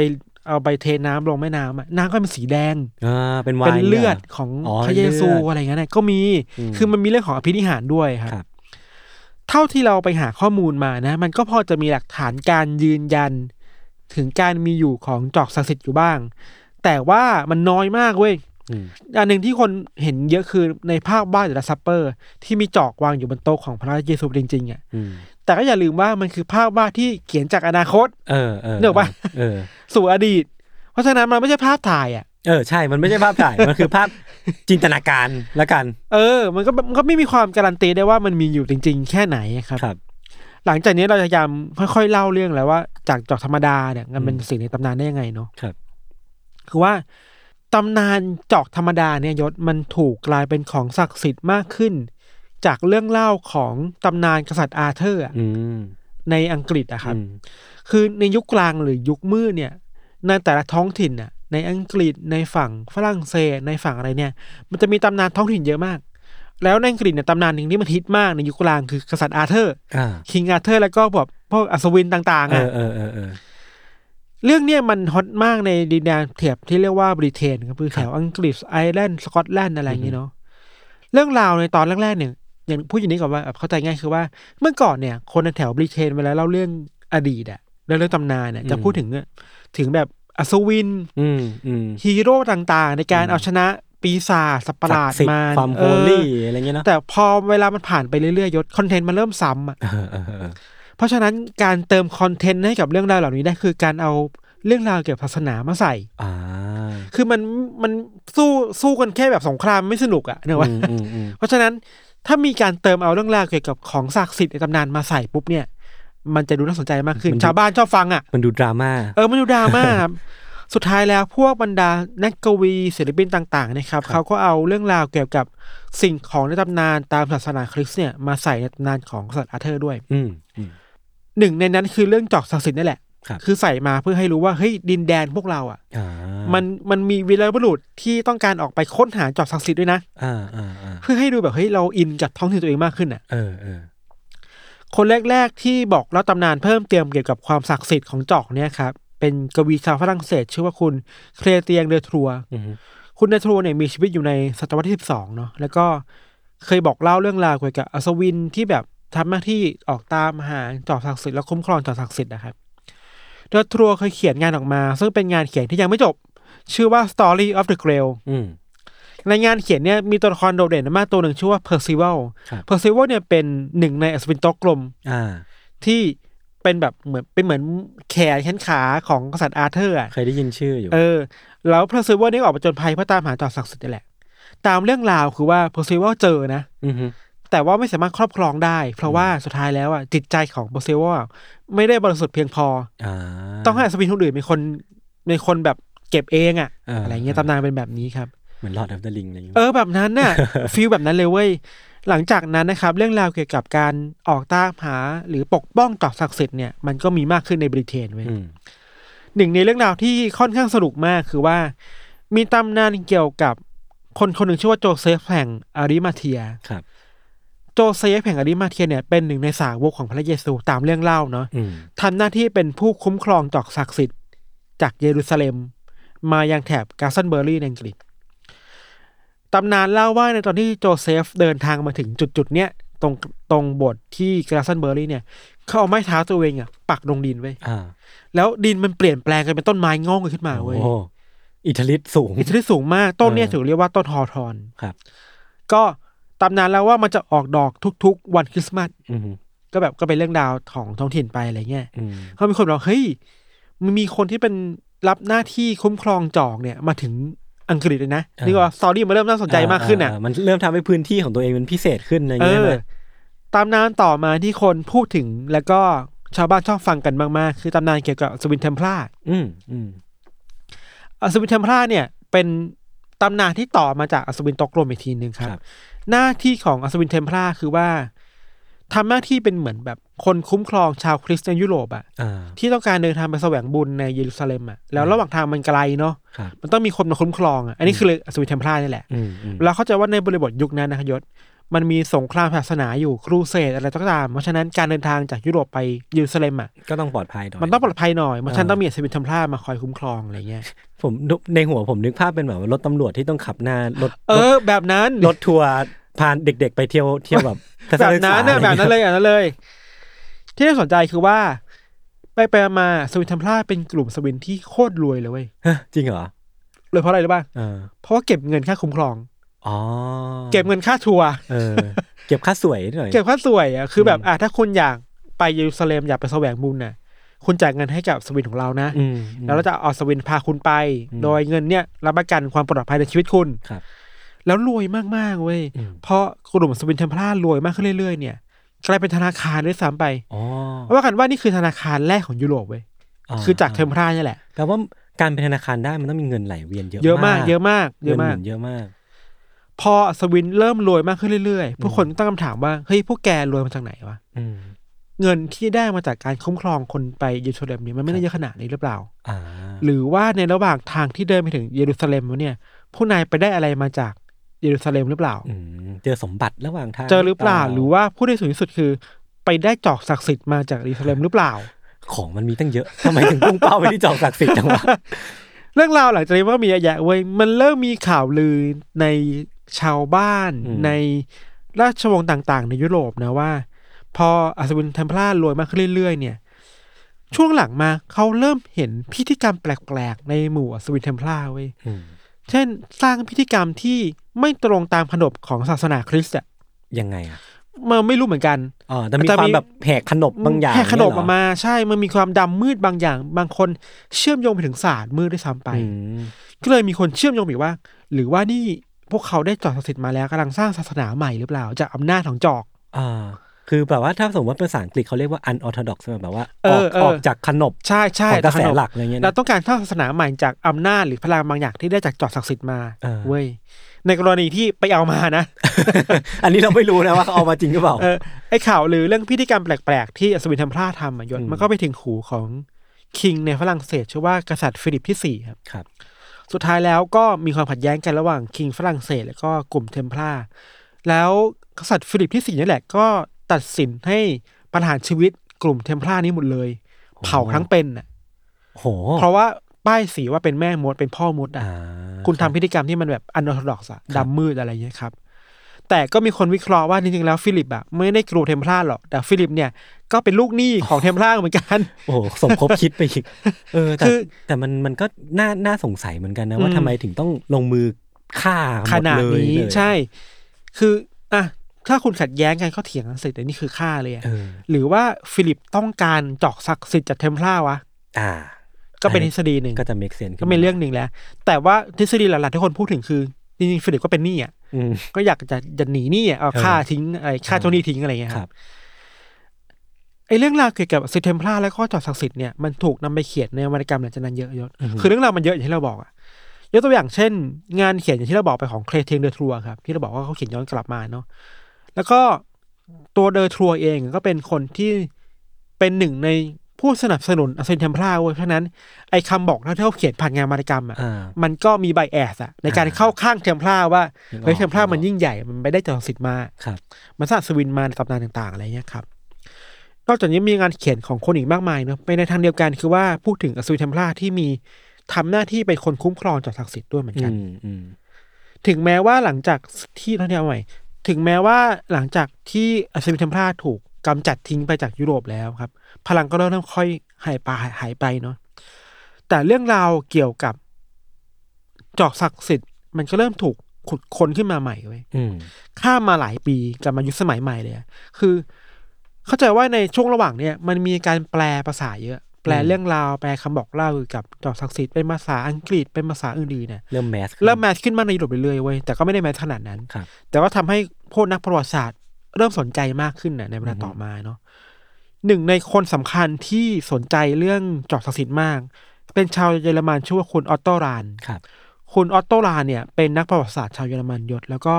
เอาไปเทน้ำลงแม่น้ำอะน้ำก็เป็นสีแดงอ่าเป็นไวน์เป็นเลือดเนี่ยของอ๋อพระเยซูเลือดอะไรเงี้ยเนี่ยก็มีอืมคือมันมีเรื่องของอภินิหารด้วยครับครับ เท่าที่เราไปหาข้อมูลมานะ มันก็พอจะมีหลักฐานการยืนยัน ถึงการมีอยู่ของจอกศักดิ์สิทธิ์อยู่บ้าง แต่ว่ามันน้อยมากเว้ยอืมอันหนึ่งที่คนเห็นเยอะคือในภาพวาด The Supper ที่มีจอกวางอยู่บนโต๊ะของพระเยซูจริงๆอะอืม แต่ก็อย่าลืมว่ามันคือภาพวาดที่เขียนจากอนาคต เออเออนึกออกปะเออสู่อดีต เพราะฉะนั้นมันไม่ใช่ภาพถ่ายอะเออใช่ มันไม่ใช่ภาพถ่าย มันคือภาพจินตนาการละกัน เออ มันก็มันก็ไม่มีความการันตีได้ว่ามันมีอยู่จริง ๆ แค่ไหนครับครับ หลังจากนี้เราจะพยายามค่อยๆเล่าเรื่องแล้วว่า จากจอกธรรมดาเนี่ยมันเป็นสิ่งในตำนานได้ยังไงเนาะครับ คือว่าตำนานจอกธรรมดาเนี่ยยศมันถูกกลายเป็นของศักดิ์สิทธิ์มากขึ้น จากเรื่องเล่าของตำนานกษัตริย์อาเธอร์อะอืมในอังกฤษอะครับอืมคือในยุคกลางหรือยุคมืดเนี่ย ในแต่ละท้องถิ่นน่ะในอังกฤษในฝั่งฝรั่งเศสในฝั่งอะไรเนี่ย มันจะมีตำนานท้องถิ่นเยอะมาก แล้วในอังกฤษเนี่ยตำนานหนึ่งที่มันฮิตมากในยุคกลางคือกษัตริย์อาเธอร์อ่า King Arthur แล้วก็แบบพวกอัศวินต่างเอๆอะอเออเออเออเรื่องเนี้ยมันฮอตมากในดินแดนเถียบที่เรียกว่าบริเตนครับคือแถวอังกฤษไอร์แลนด์สกอตแลนด์อะไรอย่างเงี้ยเนาะเรื่องราวในตอนแรกๆเนี่ย อย่างพูดอย่างนี้ก่อนว่าแบบเข้าใจง่ายคือว่าเมื่อก่อนเนี่ยคนในแถวบริเตนเวลาเล่าเรื่องอดีตอะเรื่องเรื่องตำนานเนี่ยจะพูดถึงอะถึงแบบอัศวินอืมอืมฮีโร่ต่างๆ ในการเอาชนะปีศาจสัตว์ประหลาดศักดิ์สิทธิ์มาความโฮเออลี่อะไรเงี้ยเนาะแต่พอเวลามันผ่านไปเรื่อยๆยศคอนเทนต์มันเริ่มซ้ำอะเออเออเออเพราะฉะนั้นการเติมคอนเทนต์ให้กับเรื่องราวเหล่านี้ได้คือการเอาเรื่องราวเกี่ยวกับศาสนามาใส่อ่าคือมันมันสู้สู้กันแค่แบบสงครามไม่สนุกอะเนกอะอืมอืมอืมเพราะฉะนั้น ถ้ามีการเติมเอาเรื่องราวเกี่ยวกับของศักดิ์สิทธิ์ในตำนานมาใส่ปุ๊บเนี่ย มันจะดูน่าสนใจมากขึ้น ชาวบ้านชอบฟังอะมันดูดราม่า เออ มันดูดราม่าครับสุดท้ายแล้วพวกบรรดานักกวีศิลปินต่าง ๆ นะครับครับ เขาก็เอาเรื่องราวเกี่ยวกับสิ่งของในตำนานตามศาสนาคริสต์เนี่ยมาใส่ในตำนานของกษัตริย์อาเธอร์ด้วย อืมอืมหนึ่งในนั้นคือเรื่องจอกศักดิ์สิทธิ์นี่แหละ ครับคือใส่มาเพื่อให้รู้ว่าเฮ้ยดินแดนพวกเราอะอ่ามันมันมีวีรบุรุษที่ต้องการออกไปค้นหาจอกศักดิ์สิทธิ์ด้วยนะอ่าอ่าอ่าเพื่อให้ดูแบบเฮ้ยเราอินกับท้องถิ่นตัวเองมากขึ้นอะเออเออคนแรก ๆ ที่บอกเล่าตำนานเพิ่มเติมเกี่ยวกับความศักดิ์สิทธิ์ของจอกเนี่ยครับเป็นกวีชาวฝรั่งเศสชื่อว่าคุณเคลเตียงเดอทรัวอืมคุณเดอทรัวเนี่ยมีชีวิตอยู่ในศตวรรษที่สิบสองเนาะแล้วก็เคยบอกเล่าเรื่องราวเกี่ยวกับอัศวินที่แบบทำหน้าที่ออกตามหาจอกศักดิ์สิทธิ์และคุ้มครองจอกศักดิ์สิทธิ์นะครับเดอทรัวเคยเขียนงานออกมา ซึ่งเป็นงานเขียนที่ยังไม่จบ ชื่อว่า Story of the Grail อืมในงานเขียนเนี่ยมีตัวละครโดดเด่นมากตัวหนึ่งชื่อว่าเพอร์ซิวัลครับเพอร์ซิวัลเนี่ยเป็นหนึ่งในอัศวินโต๊ะกลมอ่าที่เป็นแบบเหมือนเป็นเหมือนแขนแขนขาของกษัตริย์อาเธอร์อะเคยได้ยินชื่ออยู่ เออ แล้วเพอร์ซิวัลนี่ก็ออกมาผจญภัยเพื่อตามหาจอกศักดิ์สิทธิ์นี่แหละ ตามเรื่องราวคือว่าเพอร์ซิวัลเจอนะ อืม แต่ว่าไม่สามารถครอบครองได้ เพราะว่าสุดท้ายแล้วอะจิตใจของเพอร์ซิวัลไม่ได้บริสุทธิ์เพียงพออ่าต้องให้อัศวินคนอื่นเป็นคนเป็นคนแบบเก็บเองอะอ่าอะไรเงี้ยตำนานเป็นแบบนี้ครับเหมือน Lord of the Rings อะไรอย่างเงี้ยเออแบบนั้นน่ะฟีลแบบนั้นเลยเว้ยหลังจากนั้นนะครับ เรื่องราวเกี่ยวกับการออกตามหาหรือปกป้องจอกศักดิ์สิทธิ์เนี่ยมันก็มีมากขึ้นในบริเตนเว้ยอืมหนึ่งในเรื่องราวที่ค่อนข้างสนุกมากคือว่า มีตำนานเกี่ยวกับคนคนหนึ่งชื่อว่าโจเซฟแห่งอาริมาเทียครับ โจเซฟแห่งอาริมาเทียเนี่ยเป็นหนึ่งในสาวกของพระเยซูตามเรื่องเล่าเนาะอืมทำหน้าที่เป็นผู้คุ้มครองจอกศักดิ์สิทธิ์จากเยรูซาเล็ม มายังแถบกลาสตันเบอรีในอังกฤษตำนานเล่าว่าในตอนที่โจเซฟเดินทางมาถึงจุดจุดๆเนี้ยตรงตรงโบสถ์ที่กลาสตันเบอรีเนี่ย เขาเอาไม้เท้าตัวเองอะปักลงดินไว้ยอ่าแล้วดินมันเปลี่ยนแปลงกันเป็นต้นไม้งอกขึ้นมาเว้ยโอ้อิทธิฤทธิ์สูง อิทธิฤทธิ์สูงมาก ต้นเนี่ยเออถือเรียกว่าต้นฮอทอนครับ ก็ ตำนานแล้วว่ามันจะออกดอกทุกๆ วันคริสต์มาสอืมก็แบบก็เป็นเรื่องราวของท้องถิ่นไปอะไรเงี้ยอืมเขามีคนบอกเฮ้ยมันมีคนที่เป็นรับหน้าที่คุ้มครองจอกเนี่ยมาถึงอังกฤษเลยนะนี่ว่าสตอรี่มันเริ่มน่าสนใจมากขึ้นอะามันเริ่มทำให้พื้นที่ของตัวเองเป็นพิเศษขึ้นอะไรเอเงี้ยอนะตำนานต่อมาที่คนพูดถึงแล้วก็ชาวบ้านชอบฟังกันมาก ๆ คือตำนานเกี่ยวกับอัศวินเทมพลาอืมอืมอัศวินเทมพลาเนี่ย เป็นตำนานที่ต่อมาจากอัศวินโต๊ะกลมอีกทีหนึ่งครับครับ หน้าที่ของอัศวินเทมพลาคือว่าทำหน้าที่เป็นเหมือนแบบคนคุ้มครองชาวคริสเตียนยุโรปอะอ่าที่ต้องการเดินทางไปแสวงบุญในเยรูซาเล็มอะแล้วระหว่างทางมันไกลเนาะครับมันต้องมีคนมาคุ้มครองอะอันนี้คือเลยอัศวินเทมพลานี่แหละอืมอืมแล้วเข้าใจว่าในบริบทยุคนั้นนะครับยศ มันมีสงครามศาสนาอยู่ครูเสดอะไรก็ตามเพราะฉะนั้นการเดินทางจากยุโรปไปเยรูซาเล็มอะก็ต้องปลอดภัยหน่อยมันต้องปลอดภัยหน่อยเพราะฉะนั้นเออต้องมีอัศวินเทมพลามาคอยคุ้มครองอะไรเงี้ยผมในหัวผมนึกภาพเป็นแบบว่ารถตำรวจที่ต้องขับหน้ารถเออ แบบนั้นรถทัวร์พาเด็ก ๆ ไปเที่ยวเที่ยวแบบทัศแบบศึกษานั้นน่ะอะไรแบบนั้นงี้เลยแบบนั้นเลย ที่น่าสนใจคือว่า ไปไปมาอัศวินเทมพลาเป็นกลุ่มอัศวินที่โคตรรวยเลยเว้ยฮะจริงเหรอรวยเพราะอะไรรู้ป่ะเออเพราะว่าเก็บเงินค่าคุ้มครอง อ๋อเก็บเงินค่าทัวร์เออ เก็บค่าสวยหน่อย เก็บค่าสวยอะคือแบบอืมอะถ้าคุณอยากไปเยรูซาเล็มอยากไปแสวงบุญน่ะ คุณจ่ายเงินให้กับสวินของเรานะอืมแล้วเราจะเอาสวินพาคุณไปอืมโดยเงินเนี่ยรับประกันความปลอดภัยในชีวิตคุณครับ แล้วรวยมากๆเว้ยอืมเพราะกลุ่มสวินเทมเพลารวยมากขึ้นเรื่อยๆเนี่ยกลายเป็นธนาคารด้วยซ้ำไปอ๋อว่ากันว่านี่คือธนาคารแรกของยุโรปเว้ยคือจากเทมเพลาเนี่ยแหละแปลว่าการเป็นธนาคารได้มันต้องมีเงินไหลเวียนเยอะเยอะมาก เยอะมาก เยอะมากงินหนเยอะมาก พออัศวินเริ่มรวยมากขึ้นเรื่อยๆ ผู้คนตั้งคำถามว่า เฮ้ย พวกแกรวยมาจากไหนวะอืมเงินที่ได้มาจากการคุ้มครองคนไปเยรูซาเล็มเนี่ยมันไม่ได้เยอะขนาดนี้หรือเปล่าอ่าหรือว่าในระหว่างทางที่เดินไปถึงเยรูซาเล็มวะเนี่ยผู้นายไปได้อะไรมาจากเยรูซาเล็มหรือเปล่าอืมเจอสมบัติระหว่างทางเจอหรือเปล่า หรือว่าผู้ที่สูงที่สุดคือ ไปได้จอกศักดิ์สิทธิ์มาจากเยรูซาเล็มหรือเปล่า ของมันมีตั้งเยอะทำไมถึงพุ่งเป้าไปที่จอกศักดิ์สิทธิ์จังวะเรื่องราวหลังจากนี้มันก็มีเยอะแยะเว้ยมันเริ่มมีข่าวลือใน ชาวบ้านอืมในราชวงศ์ต่างๆ ในยุโรปนะว่า พออัศวินเทมพลารวยมากขึ้นเรื่อยๆ เนี่ย ช่วงหลังมาเขาเริ่มเห็นพิธีกรรมแปลกๆ ในหมู่อัศวินเทมพลาเว้ยอืมเช่นสร้างพิธีกรรมที่ไม่ตรงตามขนบของศาสนาคริสต์อะยังไงอะมันไม่รู้เหมือนกันอ๋อแต่มีแต่ความีมแบบแหกขนบบางอย่างแค่ขนบเยเหรออกมาใช่มันมีความดำมืดบางอย่าง บางคนเชื่อมโยงไปถึงศาสตร์มืดด้วยซ้ำไปอืมก็เลยมีคนเชื่อมโยงอีกว่า หรือว่านี่ พวกเขาได้จอกศักดิ์สิทธิ์มาแล้วกำลังสร้างศาสนาใหม่หรือเปล่าจากอำนาจของจอก อ่า คือแบบว่าถ้าสมมติว่าภาษาอังกฤษเขาเรียกว่า unorthodox แบบว่าเออออกเออ ออกจากขนบใช่ใช่ของกระแสขนบหลักอะไรเงี้ยเรานะ ต้องการสร้างศาสนาใหม่จากอำนาจหรือพลังบางอย่างที่ได้จากจอกศักดิ์สิทธิ์มาเออ เว้ยในกรณีที่ไปเอามานะ อันนี้เราไม่รู้นะว่าเขาเอามาจริงหรือเปล่า เออไอ้ข่าวหรือเรื่องพิธีกรรมแปลกๆ ที่อัศวินเทมพลาทำอะยศอืม มันก็ไปถึงหูของ king ในฝรั่งเศสชื่อว่ากษัตริย์ฟิลิปที่สี่ครับ ครับ สุดท้ายแล้วก็มีความขัดแย้งกันระหว่าง king ฝรั่งเศส แล้วก็กลุ่มเทมพลาแล้วกษัตริย์ฟิลิปที่สี่นี่แหละ ก็ตัดสินให้ประหารชีวิตกลุ่มเทมพลานี้หมดเลย เผาทั้งเป็นน่ะโหเพราะว่าป้ายสีว่าเป็นแม่มดเป็นพ่อมดอะอ่าคุณทำพิธีกรรมที่มันแบบ unorthodox อะดำมืดอะไรเงี้ยครับ แต่ก็มีคนวิเคราะห์ว่าจริงๆแล้วฟิลิปอะไม่ได้กลัวเทมพลาหรอก แต่ฟิลิปเนี่ยก็เป็นลูกหนี้ของเทมพลาเหมือนกัน โอ้โหสมคบคิดไปอีกเออแต่คือแต่มันมันก็น่าน่าสงสัยเหมือนกันนะว่าอืมทำไมถึงต้องลงมือฆ่าหมดเลยขนาดนี้เลยใช่ คืออะถ้าคุณขัดแย้งกันก็เถียงกันเสร็จแต่นี่คือฆ่าเลยอะเออหรือว่าฟิลิปต้องการจอกศักดิ์สิทธิ์จากเทมพลาวะ อ่า ก็เป็นทฤษฎีหนึ่งก็จะ make sense ก็เป็นเรื่องหนึ่งแล้ว แต่ว่าทฤษฎีหลักๆที่คนพูดถึงคือจริงๆฟิลิปก็เป็นหนี้อะอืม ก็อยากจะจะหนีหนี้อะเอาเออฆ่าทิ้งอะไรฆ่าเออเจ้าหนี้ทิ้งอะไรเงี้ยครัรับไอ้เรื่องราวเกี่ยวกับอัศวินเทมพลาแล้วก็จอกศักดิ์สิทธิ์เนี่ยมันถูกนำไปเขียนในวรรณกรรมหลังจากนั้นเยอะยศคือเรื่องราวมันเยอะอย่างที่เราบอกอะยกตัวอย่างเช่น งานเขียนอย่างที่เราบอกไปของเครเตียงเดอ ทรัวครับที่เราบอกว่าเขาเขียนย้อนกลับมาเนาะแล้วก็ตัวเดอ ทรัวเองก็เป็นคนที่เป็นหนึ่งใน ผู้ผู้สนับสนุนอัศวินเทมพลาเว้ยเพราะฉะนั้นไอ้คำบอกเล่าที่เขาเขียนผ่านงานวรรณกรรมอะอ่ามันก็มี bias อะในการเข้าข้างเทมพลาว่านึกออกเฮ้ยเทมพลานึกออกมันยิ่งใหญ่มันไม่ได้จอกศักดิ์สิทธิ์มาครับมันสร้างอัศวินมาในตำนานต่างๆอะไรเงี้ยครับนอกจากนี้มีงานเขียนของคนอีกมากมายเนาะไปในทางเดียวกันคือว่าพูดถึงอัศวินเทมพลาที่มีทำหน้าที่เป็นคนคุ้มครองจอกศักดิ์สิทธิ์ด้วยเหมือนกันอืมอืมถึงแม้ว่าหลังจากที่ท่องเที่ยวใหม่ ถึงแม้ว่าหลังจากที่อสูรเทมพลาถูกกำจัดทิ้งไปจากยุโรปแล้วครับ พลังก็เริ่มค่อยหายไปหายไปเนาะแต่เรื่องราวเกี่ยวกับจอกศักดิ์สิทธิ์มันก็เริ่มถูกขุดค้นขึ้นมาใหม่เว้ยอืมข้ามมาหลายปีกลับมายุคสมัยใหม่เลยอะคือ เข้าใจว่าในช่วงระหว่างเนี้ยมันมีการแปลภาษาเยอะ แปลเรื่องราวแปลคำบอกเล่าเกี่ยวกับจอกศักดิ์สิทธิ์เป็นภาษาอังกฤษเป็นภาษาอื่นๆเนี่ยเริ่มแมสเริ่มแมสขึ้นมาในยุโรปเรื่อยๆเว้ยแต่ก็ไม่ได้แมสขนาดนั้นครับแต่ว่าทำให้พวกนักประวัติศาสตร์ เริ่มสนใจมากขึ้นน่ะในเวลาต่อมาเนาะ หนึ่งในคนสำคัญที่สนใจเรื่องจอกศักดิ์สิทธิ์มาก เป็นชาวเยอรมันชื่อว่าคุณออตโตราห์นครับ คุณออตโตราห์นเนี่ยเป็นนักประวัติศาสตร์ชาวเยอรมันยศ แล้วก็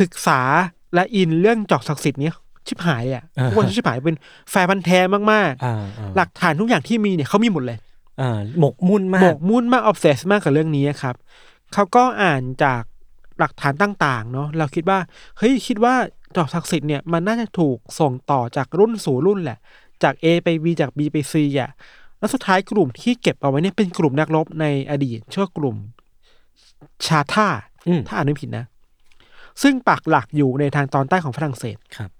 ศึกษาและอินเรื่องจอกศักดิ์สิทธิ์เนี่ยชิบหายเลยอะอ่าทุกคนชิบหายเป็นแฟนพันธุ์แท้มากอ่าอ่าๆหลักฐานทุกอย่างที่มีเนี่ยเขามีหมดเลยอ่าหมกมุ่นมากหมกมุ่นมาก obsessed มากกับเรื่องนี้ครับเขาก็อ่านจากหลักฐานต่าง ๆ เนาะเราคิดว่าเฮ้ยคิดว่า จอกศักดิ์สิทธิ์เนี่ยมันน่าจะถูกส่งต่อจากรุ่นสู่รุ่นแหละ จาก A ไป B จาก B ไป C อะแล้วสุดท้ายกลุ่มที่เก็บเอาไว้เนี่ยเป็นกลุ่มนักรบในอดีตชื่อว่ากลุ่มชาท่าอืมถ้าอ่านไม่ผิดนะ ซึ่งปักหลักอยู่ในทางตอนใต้ของฝรั่งเศสครับ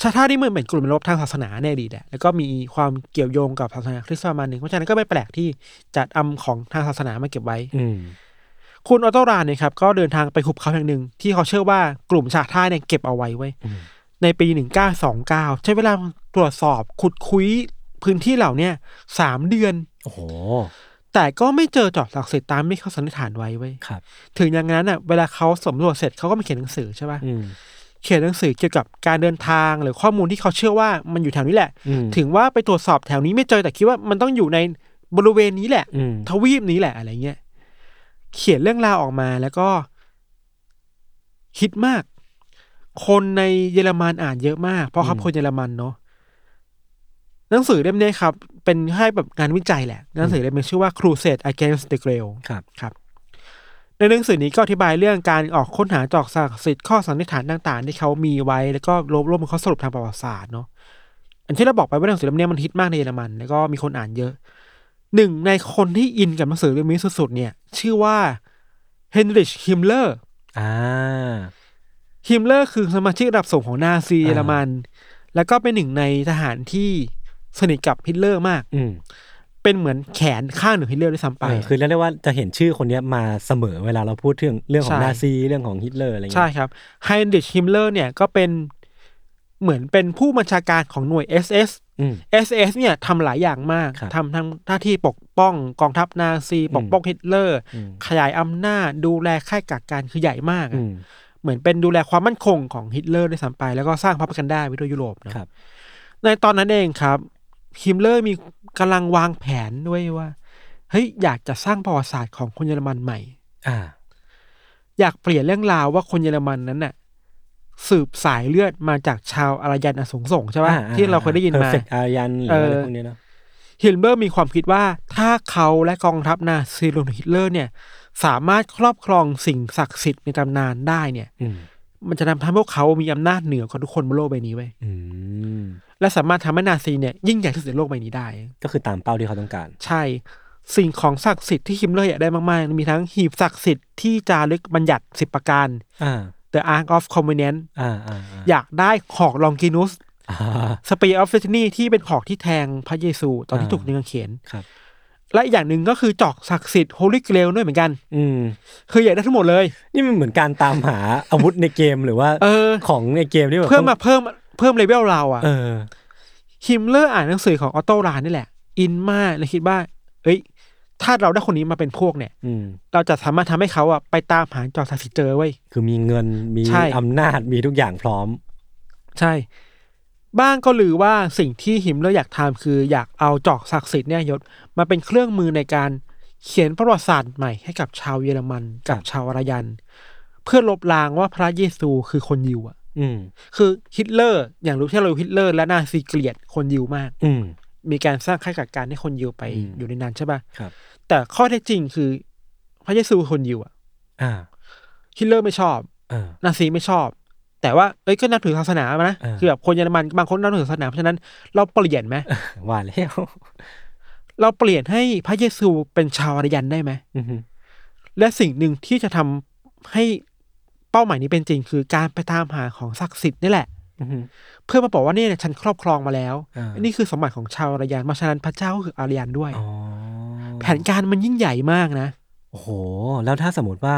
ชาท่านี่มันเป็นกลุ่มนักรบทางศาสนาในอดีตแหละแล้วก็มีความเกี่ยวโยงกับศาสนาคริสต์ประมาณหนึ่งเพราะฉะนั้นก็ไม่แปลกที่จัดเอาของทางศาสนามาเก็บไว้ อืม คุณออโตรานเนี่ยครับก็เดินทางไปหุบเขาแห่งหนึ่ง ที่เขาเชื่อว่ากลุ่มชาท่าเนี่ยเก็บเอาไว้ไว้ยอืมในปีหนึ่งเก้าสองเก้าใช้เวลาตรวจสอบขุดคุยพื้นที่เหล่าเนี้ยสามเดือน โอ้โห แต่ก็ไม่เจอจอกศักดิ์สิทธิ์ตามที่เขาสันนิษฐานไว้ไว้ยครับ ถึงอย่างนั้นอะเวลาเขาสำรวจเสร็จเขาก็มาเขียนหนังสือใช่ป่ะอืมเขียนหนังสือเกี่ยวกับการเดินทางหรือข้อมูลที่เขาเชื่อว่ามันอยู่แถวนี้แหละอืมถึงว่าไปตรวจสอบแถวนี้ไม่เจอแต่คิดว่ามันต้องอยู่ในบริเวณนี้แหละอืมทวีปนี้แหละอะไรเงี้ย เขียนเรื่องราวออกมาแล้วก็ฮิตมาก คนในเยอรมันอ่านเยอะมาก เพราะเขาอืมคนเยอรมันเนาะหนังสือเล่มนี้ครับ เป็นให้แบบงานวิจัยแหละ หนังสือเล่มนี้ชื่อว่า Crusade Against the Grail ครับครับ ในหนังสือนี้ก็อธิบายเรื่องการออกค้นหาจอกศักดิ์สิทธิ์ข้อสันนิษฐานต่าง ๆ ที่เขามีไว้ แล้วก็รวบรวมเป็นข้อสรุปทางประวัติศาสตร์เนาะอันที่เราบอกไปว่าหนังสือเล่มนี้มันฮิตมากในเยอรมัน แล้วก็มีคนอ่านเยอะ หนึ่งในคนที่อินกับหนังสือเล่มนี้สุดๆเนี่ย ชื่อว่าไฮนริชฮิมเลอร์อ่าฮิมเลอร์คือสมาชิกระดับสูงของนาซีอ่าเยอรมัน แล้วก็เป็นหนึ่งในทหารที่สนิทกับฮิตเลอร์มาก อืมเป็นเหมือนแขนข้างหนึ่งฮิตเลอร์ด้วยซ้ำไปเออคือเรียกได้ว่าจะเห็นชื่อคนเนี้ยมาเสมอเวลาเราพูดเรื่องเรื่องขอใช่นาซีเรื่องของฮิตเลอร์อะไรเงี้ยใช่ครับไฮนริชฮิมเลอร์เนี่ยก็เป็นเหมือนเป็นผู้บัญชาการของหน่วย SS อืม SS เนี่ยทำหลายอย่างมากครับทำทั้งหน้าที่ปกป้องกองทัพนาซี ปกป้องฮิตเลอร์อืมขยายอำนาจดูแลค่ายกักกันคือใหญ่มากอะอืมเหมือนเป็นดูแลความมั่นคงของฮิตเลอร์ด้วยซ้ำไป แล้วก็สร้างพรรคกันได้ไปทั่วยุโรปเนอะครับ ในตอนนั้นเองครับฮิมเลอร์มีกำลังวางแผนด้วยว่าเฮ้ยอยากจะสร้างประวัติศาสตร์ของคนเยอรมันใหม่ อ่า อยากเปลี่ยนเรื่องราวว่าคนเยอรมันนั้นน่ะ สืบสายเลือดมาจากชาวอารยันอสงสงใช่ปะอ่าที่เราเคยได้ยินมา Perfect อายันหรือเออออะไรพวกนี้เนาะฮิลเบอร์มีความคิดว่าถ้าเขาและกองทัพนาซีรวมถึงฮิตเลอร์เนี่ย สามารถครอบครองสิ่งศักดิ์สิทธิ์ในตำนานได้เนี่ยอืมมันจะทำให้พวกเขามีอำนาจเหนือกว่าทุกคนบนโลกใบนี้ไว้ยอืมและสามารถทำให้นาซีเนี่ยยิ่งใหญ่ที่สุดในโลกใบนี้ได้ ก็คือตามเป้าที่เขาต้องการ ใช่ สิ่งของศักดิ์สิทธิ์ที่ฮิมเลอร์อยากได้มากๆ มีทั้งหีบศักดิ์สิทธิ์ที่จารึกบัญญัติสิบประการอ่า The Ark of Covenant อ่าอ่าอ่าอยากได้หอกลองกินุสอ่า Spear of Destiny ที่เป็นหอกที่แทงพระเยซูตอนที่อ่าถูกยิงกางเขนครับ และอีกอย่างหนึ่งก็คือจอกศักดิ์สิทธิ์ Holy Grail ด้วยเหมือนกัน อืมคืออยากได้ทั้งหมดเลย นี่มันเหมือนการตามหาอาวุธในเกมหรือว่าเออของในเกมที่แบบเพิ่มมาเพิ่มเพิ่มเลเวลเราอะเออฮิมเลอร์อ่านหนังสือของออโตรานนี่แหละ อินมากเลยคิดว่า เอ้ย ถ้าเราได้คนนี้มาเป็นพวกเนี่ย อืม เราจะสามารถทำให้เขาอะไปตามหาจอกศักดิ์สิทธิ์เจอเว้ย คือมีเงินมีใช่ อำนาจมีทุกอย่างพร้อม ใช่ บ้างก็ลือว่าสิ่งที่ฮิมเลอร์อยากทำคืออยากเอาจอกศักดิ์สิทธิ์เนี่ยยศมาเป็นเครื่องมือในการเขียนประวัติศาสตร์ใหม่ให้กับชาวเยอรมันกับชาวอารยัน เพื่อลบล้างว่าพระเยซูคือคนยิวอะอืม คือฮิตเลอร์ อย่างรู้ที่เรารู้ฮิตเลอร์ และนาซีเกลียดคนยิวมาก อืม มีการสร้างค่ายกักกันให้คนยิวไปอืมอยู่ในนั้นใช่ป่ะครับ แต่ข้อเท็จจริงคือพระเยซูคือคนยิวอะอ่าฮิตเลอร์ไม่ชอบเออนาซีไม่ชอบ แต่ว่าเอ้ยก็นับถือศาสนามานะเออคือแบบคนเยอรมันบางคนนับถือศาสนาเพราะฉะนั้นเราเปลี่ยนไหมว่าแล้วเราเปลี่ยนให้พระเยซูเป็นชาวอารยันได้ไหมอือฮึและสิ่งหนึ่งที่จะทำให้เป้าหมายนี้เป็นจริง คือการไปตามหาของศักดิ์สิทธิ์นี่แหละอือฮึ เพื่อมาบอกว่าเนี่ยฉันครอบครองมาแล้วอ่านี่คือสมบัติของชาวอารยันเพราะฉะนั้นพระเจ้าก็คืออารยันด้วยอ๋อแผนการมันยิ่งใหญ่มากนะ โอ้โห แล้วถ้าสมมติว่า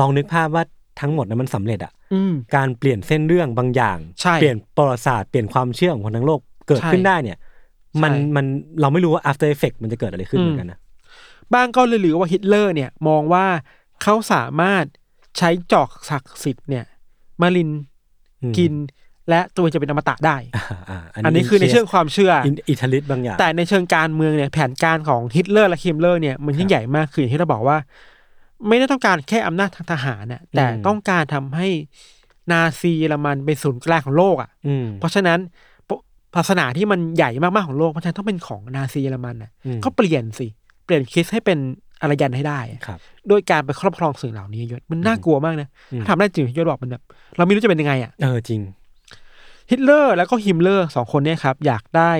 ลองนึกภาพว่าทั้งหมดนั้นมันสำเร็จอะอืมการเปลี่ยนเส้นเรื่องบางอย่างใช่เปลี่ยนประวัติศาสตร์เปลี่ยนความเชื่อของคนทั้งโลกเกิดใช่ขึ้นได้เนี่ย มันใช่มันเราไม่รู้ว่า after effect มันจะเกิดอะไรขึ้นอืมเหมือนกันนะบ้างก็เลยลือว่าฮิตเลอร์เนี่ยมองว่าเขาสามารถใช้จอกศักดิ์สิทธิ์เนี่ยมารินอืมกิน แล้วตัวจะเป็นอมตะได้อ่าอ่าอันนี้คือในเชิงความเชื่อออิทธิฤทธิ์บางอย่าง แต่ในเชิงการเมืองเนี่ยแผนการของฮิตเลอร์และฮิมเลอร์เนี่ยมันยิ่งใหญ่มากคืออย่างที่เราบอกว่า ไม่ได้ต้องการแค่อำนาจทางทหารน่ะแต่อืมต้องการทำให้นาซีเยอรมันเป็นศูนย์กลางของโลกอะอืมเพราะฉะนั้นปศาสนาที่มันใหญ่มากๆของโลกเพราะฉะนั้นต้องเป็นของนาซีเยอรมันน่ะอืมก็เปลี่ยนสิเปลี่ยนคริสต์ให้เป็นอารยันให้ได้อะครับโดยการไปครอบครองสิ่งเหล่านี้ยศมันน่ากลัวมากนะอืมถ้าทำได้จริงยศบอกมันแบบเราไม่รู้จะเป็นยังไงอะเออจริง ฮิตเลอร์แล้วก็ฮิมเลอร์สองคนเนี่ยครับอยากได้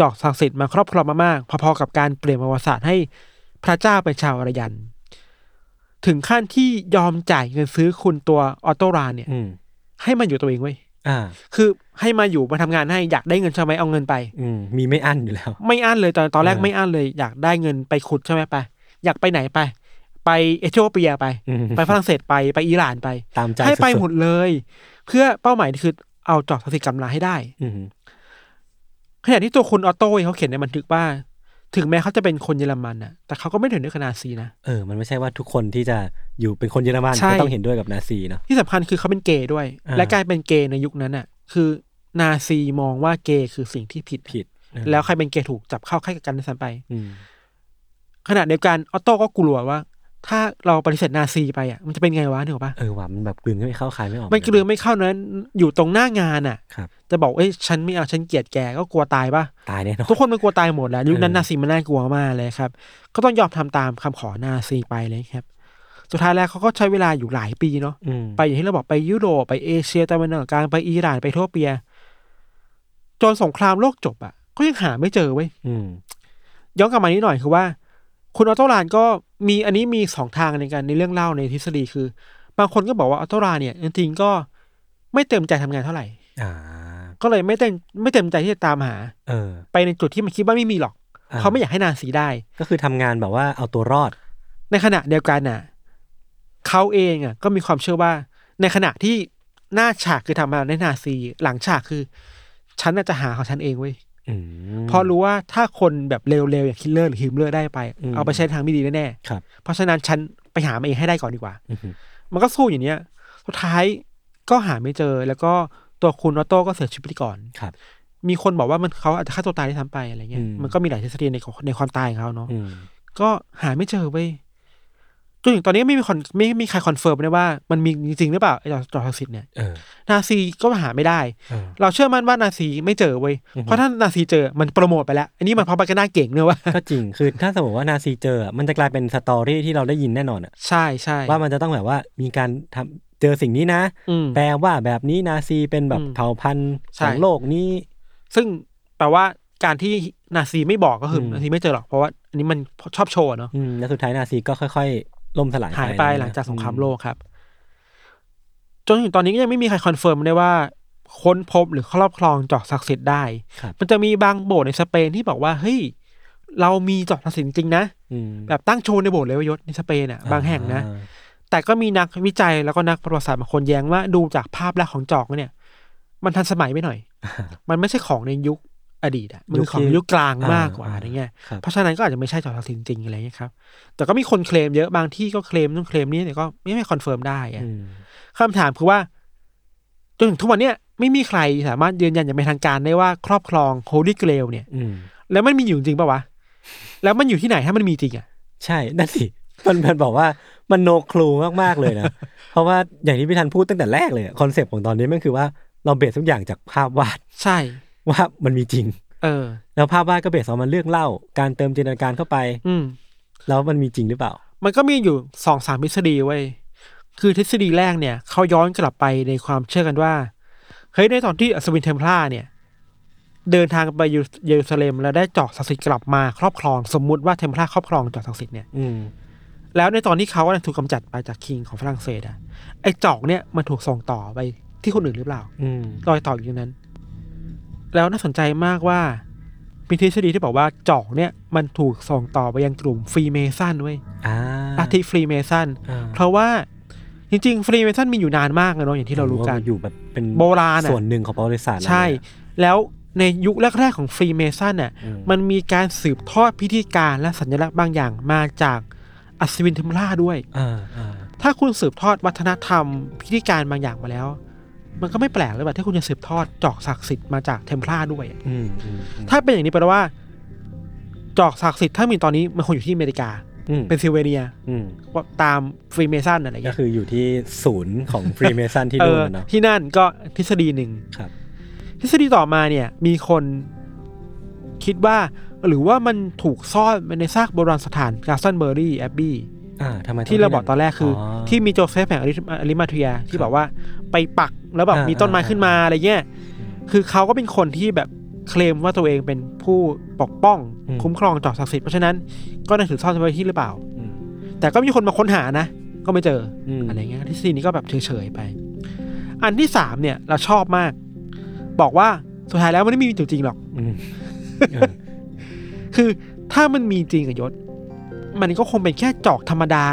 จอกศักดิ์สิทธิ์มาครอบครองมามากๆพอๆกับการเปลี่ยนประวัติศาสตร์ให้พระเจ้าเป็นชาวอารยัน ถึงขั้นที่ยอมจ่ายเงินซื้อคุณตัวออโตรานเนี่ยอืมให้มันอยู่ตัวเองเว้ยอ่าคือให้มาอยู่มาทำงานให้อยากได้เงินใช่ไหมเอาเงินไป อืมมีไม่อั้นอยู่แล้ว ไม่อั้นเลยตอนตอนแรกเออไม่อั้นเลย อยากได้เงินไปขุดใช่ไหมไป อยากไปไหนไป ไปเอธิโอเปียไปอืมไปฝรั่งเศสไปไปอิหร่านไป ตามใจให้ไปสุๆหมดเลย เพื่อเป้าหมายคือ เอาจอกศักดิ์สิทธิ์กำลาให้ได้อืมขณะที่ตัวคุณออโต้เองเขาเขียนในบันทึกว่า ถึงแม้เขาจะเป็นคนเยอรมันน่ะ แต่เขาก็ไม่ถึงด้วยกับนาซีนะเออมันไม่ใช่ว่าทุกคนที่จะอยู่เป็นคนเยอรมันใช่ก็ต้องเห็นด้วยกับนาซีเนาะที่สำคัญคือเขาเป็นเกย์ด้วยอ่าและการเป็นเกย์ในยุคนั้นน่ะ คือนาซีมองว่าเกย์คือสิ่งที่ผิดผิดเออแล้วใครเป็นเกย์ถูกจับเข้าค่ายกักกันด้วยซ้ำไปอืมขณะเดียวกันออโต้ก็กลัวว่า ถ้าเราปฏิเสธนาซีไปอะมันจะเป็นไงวะนึกออกปะเออว่ะมันแบบกลืนไม่เข้าคายไม่ออกมันกลืนไม่เข้านั้นอยู่ตรงหน้างานอะครับจะบอกเอ้ยฉันไม่เอาฉันเกลียดแกก็กลัวตายปะตายแน่นอนทุกคนมันกลัวตายหมดแล้วยุคนั้นเออนาซีมันน่ากลัวมากเลยครับ ก็ต้องยอมทำตามคำขอนาซีไปเลยครับ สุดท้ายแล้วเขาก็ใช้เวลาอยู่หลายปีเนาะอืมไปอย่างที่เราบอกไปยุโรปไปเอเชียตะวันออกกลางไปอิหร่านไปทั่วเปียจนสงครามโลกจบอะก็ยังหาไม่เจอเว้ยอืมย้อนกลับมานิดหน่อยคือว่า คุณออโตรานก็ มีอันนี้มีสองทางในการในเรื่องเล่าในทฤษฎีคือ บางคนก็บอกว่าออโตรานเนี่ยจริงๆก็ไม่เต็มใจทำงานเท่าไหร่อ่าก็เลยไม่เต็มไม่เต็มใจที่จะตามหา เออ ไปในจุดที่มันคิดว่าไม่มีหรอกอ่าเขาไม่อยากให้นาซีได้ ก็คือทำงานแบบว่าเอาตัวรอด ในขณะเดียวกันน่ะ เขาเองอะ ก็มีความเชื่อว่า ในขณะที่หน้าฉากคือทำงานในนาซี หลังฉากคือ ฉันน่ะจะหาของฉันเองเว้ยอืม เพราะรู้ว่าถ้าคนแบบเลวๆ อย่างฮิตเลอร์หรือฮิมเลอร์ได้ไปอืมเอาไปใช้ทางไม่ดีแน่ครับๆเพราะฉะนั้นฉันไปหามาเองให้ได้ก่อนดีกว่าอืมมันก็สู้อย่างเนี้ย สุดท้ายก็หาไม่เจอ แล้วก็ตัวคุณออโต้ก็เสียชีวิตไปก่อนครับ มีคนบอกว่ามันเขาอาจจะฆ่าตัวตายได้ทำไปอะไรเงี้ยอืมมันก็มีหลายทฤษฎีในในความตายของเขาเนาะอืมก็หาไม่เจอเว้ย จนถึงตอนนี้ไม่มีคนไม่ไม่มีใคร confirm ได้ว่ามันมีจริงๆหรือเปล่าไอ้จอจอกศักดิ์สิทธิ์เนี่ยเออนาซีก็หาไม่ได้ เออ เราเชื่อมั่นว่านาซีไม่เจอเว้ยอือฮึเพราะถ้านาซีเจอมันโปรโมทไปแล้ว อันนี้มันพอไปกันหน้าเก่งเนอะว่า ก็จริงคือถ้าสมมติว่านาซีเจออะมันจะกลายเป็น sto ry ที่เราได้ยินแน่นอนอะใช่ใช่ว่ามันจะต้องแบบว่ามีการทำเจอสิ่งนี้นะ อืม แปลว่าแบบนี้นาซีเป็นแบบอืมเผ่าพันธุ์ใช่ ของโลกนี้ ซึ่งแปลว่าการที่นาซีไม่บอกก็คืออม นาซีไม่เจอหรอกเพราะว่าอันนี้มันชอบโชว์อะเนาะ อืมแล้วสุดท้ายนาซีก็ค่อยๆ ล่มสลายหายไปนะหลังจากสงครามโลกครับ จนถึงตอนนี้ก็ยังไม่มีใคร confirm ได้ว่า ค้นพบหรือครอบครองจอกศักดิ์สิทธิ์ได้ครับมันจะมีบางโบสถ์ในสเปนที่บอกว่าเฮ้ยเรามีจอกศักดิ์สิทธิ์จริงๆนะอืมแบบตั้งโชว์ในโบสถ์เลยเวยยศในสเปนอะ บางแห่งนะอ่าแต่ก็มีนักวิจัยแล้วก็นักประวัติศาสตร์บางคนแย้งว่าดูจากภาพลักษณ์ของจอกแล้วเนี่ย มันทันสมัยไปหน่อย มันไม่ใช่ของในยุค อดีตอะมันคือของในยุคกลางมากกว่าอะไรเงี้ยครับเพราะฉะนั้นก็อาจจะไม่ใช่จอกศักดิ์สิทธิ์จริงๆอะไรเงี้ยครับ แต่ก็มีคนเคลมเยอะบางที่ก็เคลมนู่นเคลมนี่แต่ก็ไม่ไม่ confirm ได้อะอืมคำถามคือว่าจนถึงทุกวันเนี้ยไม่มีใครสามารถยืนยันอย่างเป็นทางการได้ว่าครอบครอง Holy Grail เนี่ยอืมแล้วมันมีอยู่จริงปะวะ แล้วมันอยู่ที่ไหนถ้ามันมีจริงอะ ใช่นั่นสิมันมันบอกว่ามัน no clueมากๆเลยนะ เพราะว่าอย่างที่พี่ทันพูดตั้งแต่แรกเลย concept ของตอนนี้มันคือว่าเรา base ทุกอย่างจากภาพวาด ใช่ ว่ามันมีจริง เออ แล้วภาพวาดก็ base ออกมาเรื่องเล่า การเติมจินตนาการเข้าไป อืม แล้วมันมีจริงหรือเปล่า มันก็มีอยู่สองสามทฤษฎีเว้ยคือทฤษฎีแรกเนี่ยเขาย้อนกลับไปในความเชื่อกันว่าเฮ้ยในตอนที่อัศวินเทมพลาเนี่ย เดินทางไปเยรูซาเล็มแล้วได้จอกศักดิ์สิทธิ์กลับมาครอบครอง สมมุติว่าเทมพลาครอบครองจอกศักดิ์สิทธิ์เนี่ยอืมแล้วในตอนที่เขากำลังถูกกำจัดไปจาก king ของฝรั่งเศสอะไอ้จอกเนี่ยมันถูกส่งต่อไปที่คนอื่นหรือเปล่าอืมรอยต่ออยู่ตรงนั้น แล้วน่าสนใจมากว่ามีทฤษฎีที่บอกว่าจอกเนี่ยมันถูกส่งต่อไปยังกลุ่มฟรีเมซันเว้ยอ่าลัทธิฟรีเมซันอ่าเพราะว่าจริงๆ ฟรีเมซันมีอยู่นานมากเลยเนาะอย่างที่เรารู้กันอยู่แบบเป็นโบราณอะส่วนหนึ่งของประวัติศาสตร์ใช่เลยอะแล้วในยุคแรกๆของฟรีเมซันน่ะอืมมันมีการสืบทอดพิธีการและสัญลักษณ์บางอย่างมาจากอัศวินเทมพลาด้วยอ่าอ่าถ้าคุณสืบทอดวัฒนธรรมพิธีการบางอย่างมาแล้ว มันก็ไม่แปลกเลยว่าที่คุณจะสืบทอดจอกศักดิ์สิทธิ์มาจากเทมพลาด้วยอืมอืมอืมถ้าเป็นอย่างนี้แปลว่า จอกศักดิ์สิทธิ์ถ้ามีตอนนี้มันคงอยู่ที่อเมริกา อืมเพนซิลเวเนียอืมตามฟรีเมซันอะไรอย่างก็เงี้ยคืออยู่ที่ศูนย์ของฟรีเมซันที่เอนู่นออะเนาะที่นั่นก็ทฤษฎีหนึ่ง ครับ ทฤษฎีต่อมาเนี่ยมีคนคิดว่า หรือว่ามันถูกซ่อนไว้ในซากโบราณสถานกาสตันเบอรี่แอบบี้อ่าทำไมที่เราบอกตอนแรกคือออที่มีโจเซฟแห่งอริอริมาเทียที่บอกว่า ไปปักแล้วแบบอ่ามีมีต้นไม้ขึ้นมาอะไรเงี้ยคือเขาก็เป็นคนที่แบบเคลมว่าตัวเองเป็นผู้ปกป้องคุ้มครองจอกศักดิ์สิทธิ์เพราะฉะนั้นก็น่าถือซ่อนไว้ที่หรือเปล่าอืมแต่ก็มีคนมาค้นหานะ ก็ไม่เจออมอะไรเงี้ยทฤษฎีนี้ก็แบบเฉยๆไป อันที่สามเนี่ย เราชอบมาก บอกว่าสุดท้ายแล้วมันไม่มีอยู่จริงหรอกอืมเออคือถ้ามันมีจริงกับยศ มันก็คงเป็นแค่จอกธรรมดา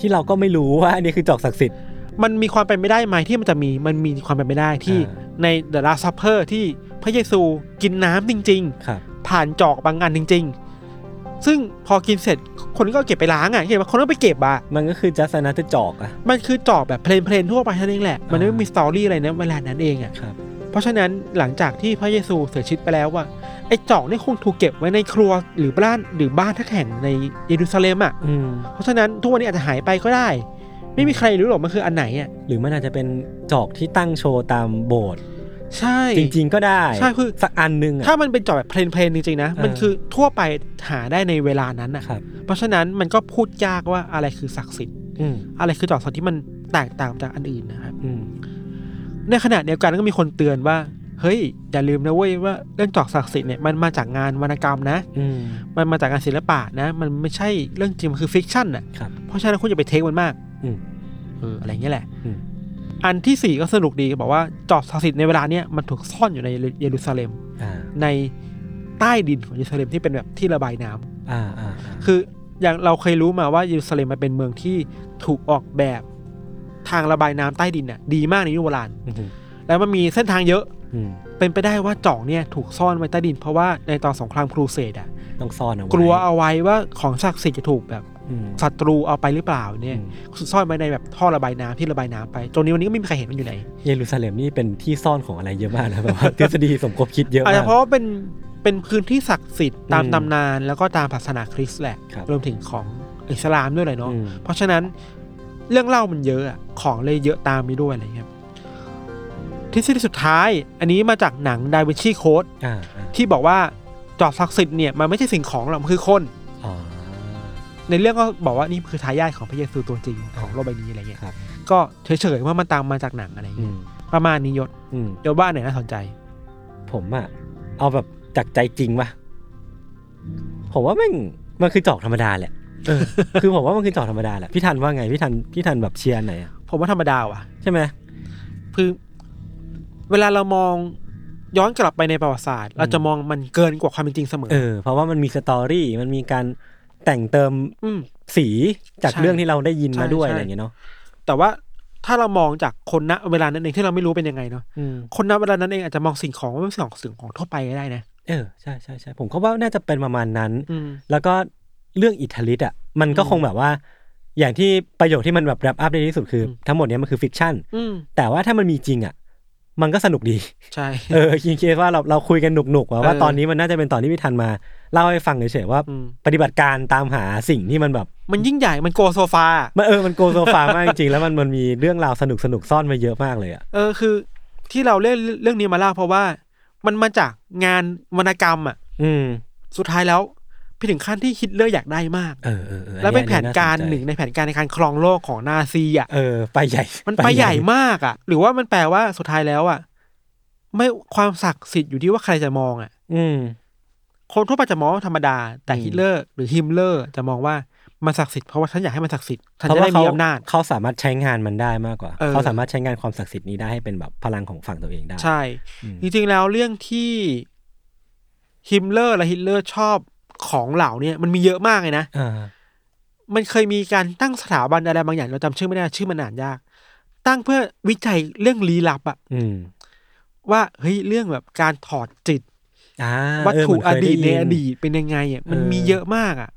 ที่เราก็ไม่รู้ว่าอันนี้คือจอกศักดิ์สิทธิ์ มันมีความเป็นไม่ได้ไหมที่มันจะมีมันมีความเป็นไปได้ที่อ่าใน The Last Supper ที่พระเยซูกินน้ำจริงครับ ๆ ผ่านจอกบางอันจริง ๆ ซึ่งพอกินเสร็จคนก็เก็บไปล้างอะเห็นไหมคนก็ไปเก็บอะ มันก็คือจัสนาทจอกอะ มันคือจอกแบบเพลนๆทั่วไปเท่านั้นเองแหละ มันไม่อ่ามีมีสตอรี่อะไรนะเวลานั้นเองอะ ครับ เพราะฉะนั้นหลังจากที่พระเยซูเสียชีวิตไปแล้วว่าไอ้จอกนี่คงถูกเก็บไว้ในครัวหรือบ้านหรือบ้านทักแห่งในเยรูซาเล็มอะอืม เพราะฉะนั้นทุกวันนี้อาจจะหายไปก็ได้ ไม่มีใครรู้หรอกมันคืออันไหนอะหรือมันอาจจะเป็นจอกที่ตั้งโชว์ตามโบสถ์ใช่ จริง ๆ ก็ได้ใช่คือสักอันหนึงอะถ้ามันเป็นจอกแบบเพลนๆจริงๆนะเออมันคือทั่วไปหาได้ในเวลานั้นอะครับเพราะฉะนั้นมันก็พูดยากว่าอะไรคือศักดิ์สิทธิ์อืมอะไรคือจอกศักดิ์ที่มันแตกต่างจากอันอื่นนะครับอืมในขณะเดียวกันก็มีคนเตือนว่าเฮ้ยอย่าลืมนะเว้ยว่าเรื่องจอกศักดิ์สิทธิ์เนี่ยมันมาจากงานวรรณกรรมนะอืมมันมาจากงานศิลปะนะ มันไม่ใช่เรื่องจริงมันคือ fiction อะครับเพราะฉะนั้นคุณอย่าไป take มันมากอืม เอออะไรเงี้ยแหละอืมอันที่สี่ก็สนุกดีบอกว่าจอกศักดิ์สิทธิ์ในเวลาเนี้ยมันถูกซ่อนอยู่ในเยรูซาเล็มอ่าในใต้ดินของเยรูซาเล็มที่เป็นแบบที่ระบายน้ำอ่าอ่าอ่าคืออย่างเราเคยรู้มาว่าเยรูซาเล็มมันเป็นเมืองที่ถูกออกแบบทางระบายน้ำใต้ดินน่ะ ดีมากในยุคโบราณมแล้วมันมีเส้นทางเยอะอืมเป็นไปได้ว่าจอกเนี่ยถูกซ่อนไว้ใต้ดิน เพราะว่าในตอนสงครามครูเสดอะต้องซ่อนเอาไว้กลัวเอาไว้ว่าของศักดิ์สิทธิ์จะถูกแบบอืม ศัตรูเอาไปหรือเปล่าเนี่ยอืมซ่อนไว้ในแบบท่อระบายน้ำที่ระบายน้ำไปจนนี้วันนี้ก็ไม่มีใครเห็นมันอยู่ไหนเยรูซาเล็มนี่เป็นที่ซ่อนของอะไรเยอะมากนะแบบว่าทฤษฎีสมคบคิดเยอะอาจมาจะกเพราะว่าเป็นเป็นพื้นที่ศักดิ์สิทธิ์ตามอืมตำนาน แล้วก็ตามศาสนาคริสต์แหละครับรวมถึงของอิสลามด้วยเลยเนาะอืมเพราะฉะนั้นเรื่องเล่ามันเยอะอะของเลยเยอะตามไปด้วยอะไรเงี้ยทฤษฎีสุดท้าย อันนี้มาจากหนังดาวินชีโค้ดอ่าอ่าที่บอกว่าจอบศักดิ์สิทธิ์เนี่ยมันไม่ใช่สิ่งของหรอกมันคือคนอ๋อ ในเรื่องก็บอกว่านี่คือทายาทของพระเยซูตัวจริงของโลกใบนี้อะไรเงี้ยครับ ก็เฉยๆว่ามันตามมาจากหนังอะไรอืเงี้ยมประมาณนี้ยศอืมยศว่าอันไหนน่าสนใจ ผมอะเอาแบบจากใจจริงป่ะผมว่าแม่งมันคือจอกธรรมดาแหละเออคือผมว่ามันคือจอกธรรมดาแหละพี่ทันว่าไงพี่ทันพี่ทันแบบเชียร์อันไหนอะผมว่าธรรมดาว่ะ ใช่ไหมคือเวลาเรามองย้อนกลับไปในประวัติศาสตร์ เราจะมองมันเกินกว่าความเป็นจริงเสมอเออเพราะว่ามันมีสตอรี่มันมีการ แต่งเติมอืมสีจากใช่เรื่องที่เราได้ยินมาใช่ด้วยใช่อะไรอย่างเงี้ยเนาะแต่ว่าถ้าเรามองจากคนณเวลานั้นเองที่เราไม่รู้เป็นยังไงเนาะอืมคนณเวลานั้นเองอาจจะมองสิ่งของว่าเป็นสิ่งของสิ่งของทั่วไปก็ได้นะเออใช่ใช่ใช่ผมก็ว่าน่าจะเป็นประมาณนั้นอืมแล้วก็เรื่องอิทธิฤทธิ์อะมันก็อืมคงแบบว่า อย่างที่ประโยคที่มันแบบ wrap up ได้ที่สุดคืออมทั้งหมดเนี้ยมันคือ fiction อืมแต่ว่าถ้ามันมีจริงอะ มันก็สนุกดีใช่เออคิดคิดว่าเราเราคุยกันหนุกๆว่าว่าเออตอนนี้มันน่าจะเป็นตอนที่พี่ทันมา เล่าให้ฟังเฉยๆว่าอืมปฏิบัติการตามหาสิ่งที่มันแบบ มันยิ่งใหญ่มัน go so far มันเออมัน go so far มากจริงๆแล้วมันมันมีเรื่องราวสนุกสนุกๆซ่อนมาเยอะมากเลยอะเออคือ ที่เราเล่นเรื่องนี้มาเล่าเพราะว่า มันมาจากงานวรรณกรรมอะ อืม สุดท้ายแล้ว พี่ถึงขั้นที่ฮิตเลอร์อยากได้มากเออเออออแล้วเป็นอัแผนการสใจหนึ่งในแผนการในการครองโลกของนาซีอะเออไปใหญ่ มันไปใหญ่มากอะ หรือว่ามันแปลว่าสุดท้ายแล้วอะไม่ความศักดิ์สิทธิ์อยู่ที่ว่าใครจะมองอะ อืมคนทั่วไปจะมองว่าธรรมดา แต่อืมฮิตเลอร์ หรือฮิมเลอร์ จะมองว่ามันศักดิ์สิทธิ์เพราะว่าฉันอยากให้มันศักดิ์สิทธิ์ฉันเพราะจะว่าได้เขามีอำนาจเขาสามารถใช้งานมันได้มากกว่าเออเขาสามารถใช้งานความศักดิ์สิทธิ์นี้ได้ให้เป็นแบบพลังของฝั่งตัวเองได้ ใช่อืมจริงๆแล้วเรื่องที่ฮิมเลอร์และฮิตเลอร์ชอบ ของเหล่าเนี่ยมันมีเยอะมากเลยนะอ่ามันเคยมีการตั้งสถาบันอะไรบางอย่างเราจำชื่อไม่ได้ชื่อมันอ่านยาก ตั้งเพื่อวิจัยเรื่องลี้ลับอะอืมว่าเฮ้ยเรื่องแบบการถอดจิตอ่าวัตถุเเหมือนเคยดีตในไยินอดีตเป็นยังไงอะมันเออมีเยอะมากอะ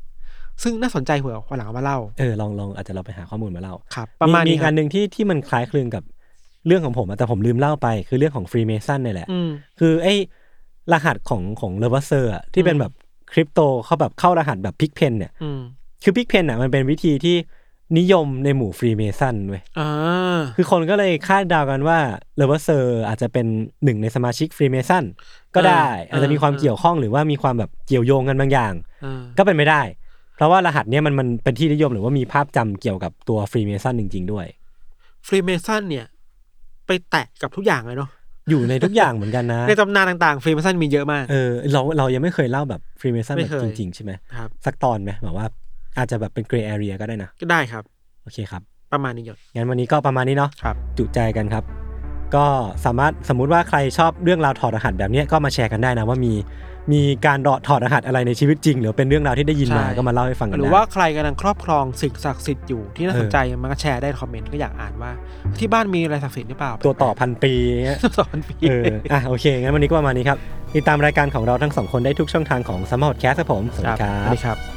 ซึ่งน่าสนใจเผื่อวันหลังเอามาเล่าเออลองลองอาจจะเราไปหาข้อมูลมาเล่าครับประมาณมีนี้อีกครัอับนหนึ่งที่ที่มันคล้ายคลึงกับเรื่องของผมอะแต่ผมลืมเล่าไป คือเรื่องของฟรีเมซันนี่แหละอืมคือไอ้รหัสของของเลเวอร์เซอร์อะที่เป็นอืมแบบ คริปโตเขาแบบเข้ารหัสแบบพิกเพนเนี่ยอืมคือพิกเพนอะมันเป็นวิธีที่นิยมในหมู่ฟรีเมซันเว้ยอ่าคือคนก็เลยคาดเดากันว่าเลเวอร์เซอร์อาจจะเป็นหนึ่งในสมาชิกฟรีเมซันก็ได้อ่าอาจจะมีความอ่าเกี่ยวข้องหรือว่ามีความแบบเกี่ยวโยงกันบางอย่างอ่าก็เป็นไปได้ เพราะว่ารหัสเนี้ยมันมันเป็นที่นิยมหรือว่ามีภาพจำเกี่ยวกับตัวฟรีเมซันจริง ๆ ด้วยฟรีเมซันเนี่ย ไปแตะกับทุกอย่างเลยเนาะ อยู่ในทุกอย่างเหมือนกันนะ ในตำนานต่างๆฟรีเมซันมีเยอะมาก เออเราเรายังไม่เคยเล่าแบบฟรีเมซันไม่แบบเคยจริง ๆ ใช่ไหมครับสักตอนไหมแบบว่าอาจจะแบบเป็น grey area ก็ได้นะก็ได้ครับ โอเคครับ ประมาณนี้ก่อนงั้นวันนี้ก็ประมาณนี้เนาะครับจุใจกันครับ ก็สามารถสมมุติว่าใครชอบเรื่องราวถอดรหัสแบบเนี้ยก็มาแชร์กันได้นะว่ามี มีการดอถอดรหัสอะไรในชีวิตจริง หรือเป็นเรื่องราวที่ได้ยินมาใช่ก็มาเล่าให้ฟังกันหรือได้ว่าใครกำลังครอบครองสิ่งศักดิ์สิทธิ์อยู่ที่น่าสนใจมันก็แชร์ได้คอมเมนต์ก็อยากอ่านว่า ที่บ้านมีอะไรศักดิ์สิทธิ์หรือเปล่า ตัวต่อพันปีเงี้ยตัวต่อพันปีเอออะโอเคงั้นวันนี้ก็ประมาณนี้ครับติดตามรายการของเราทั้งสองคนได้ทุกช่องทางของสมาร์ทแคสครับผมสวัสคดีรับครัสวับสดีครับ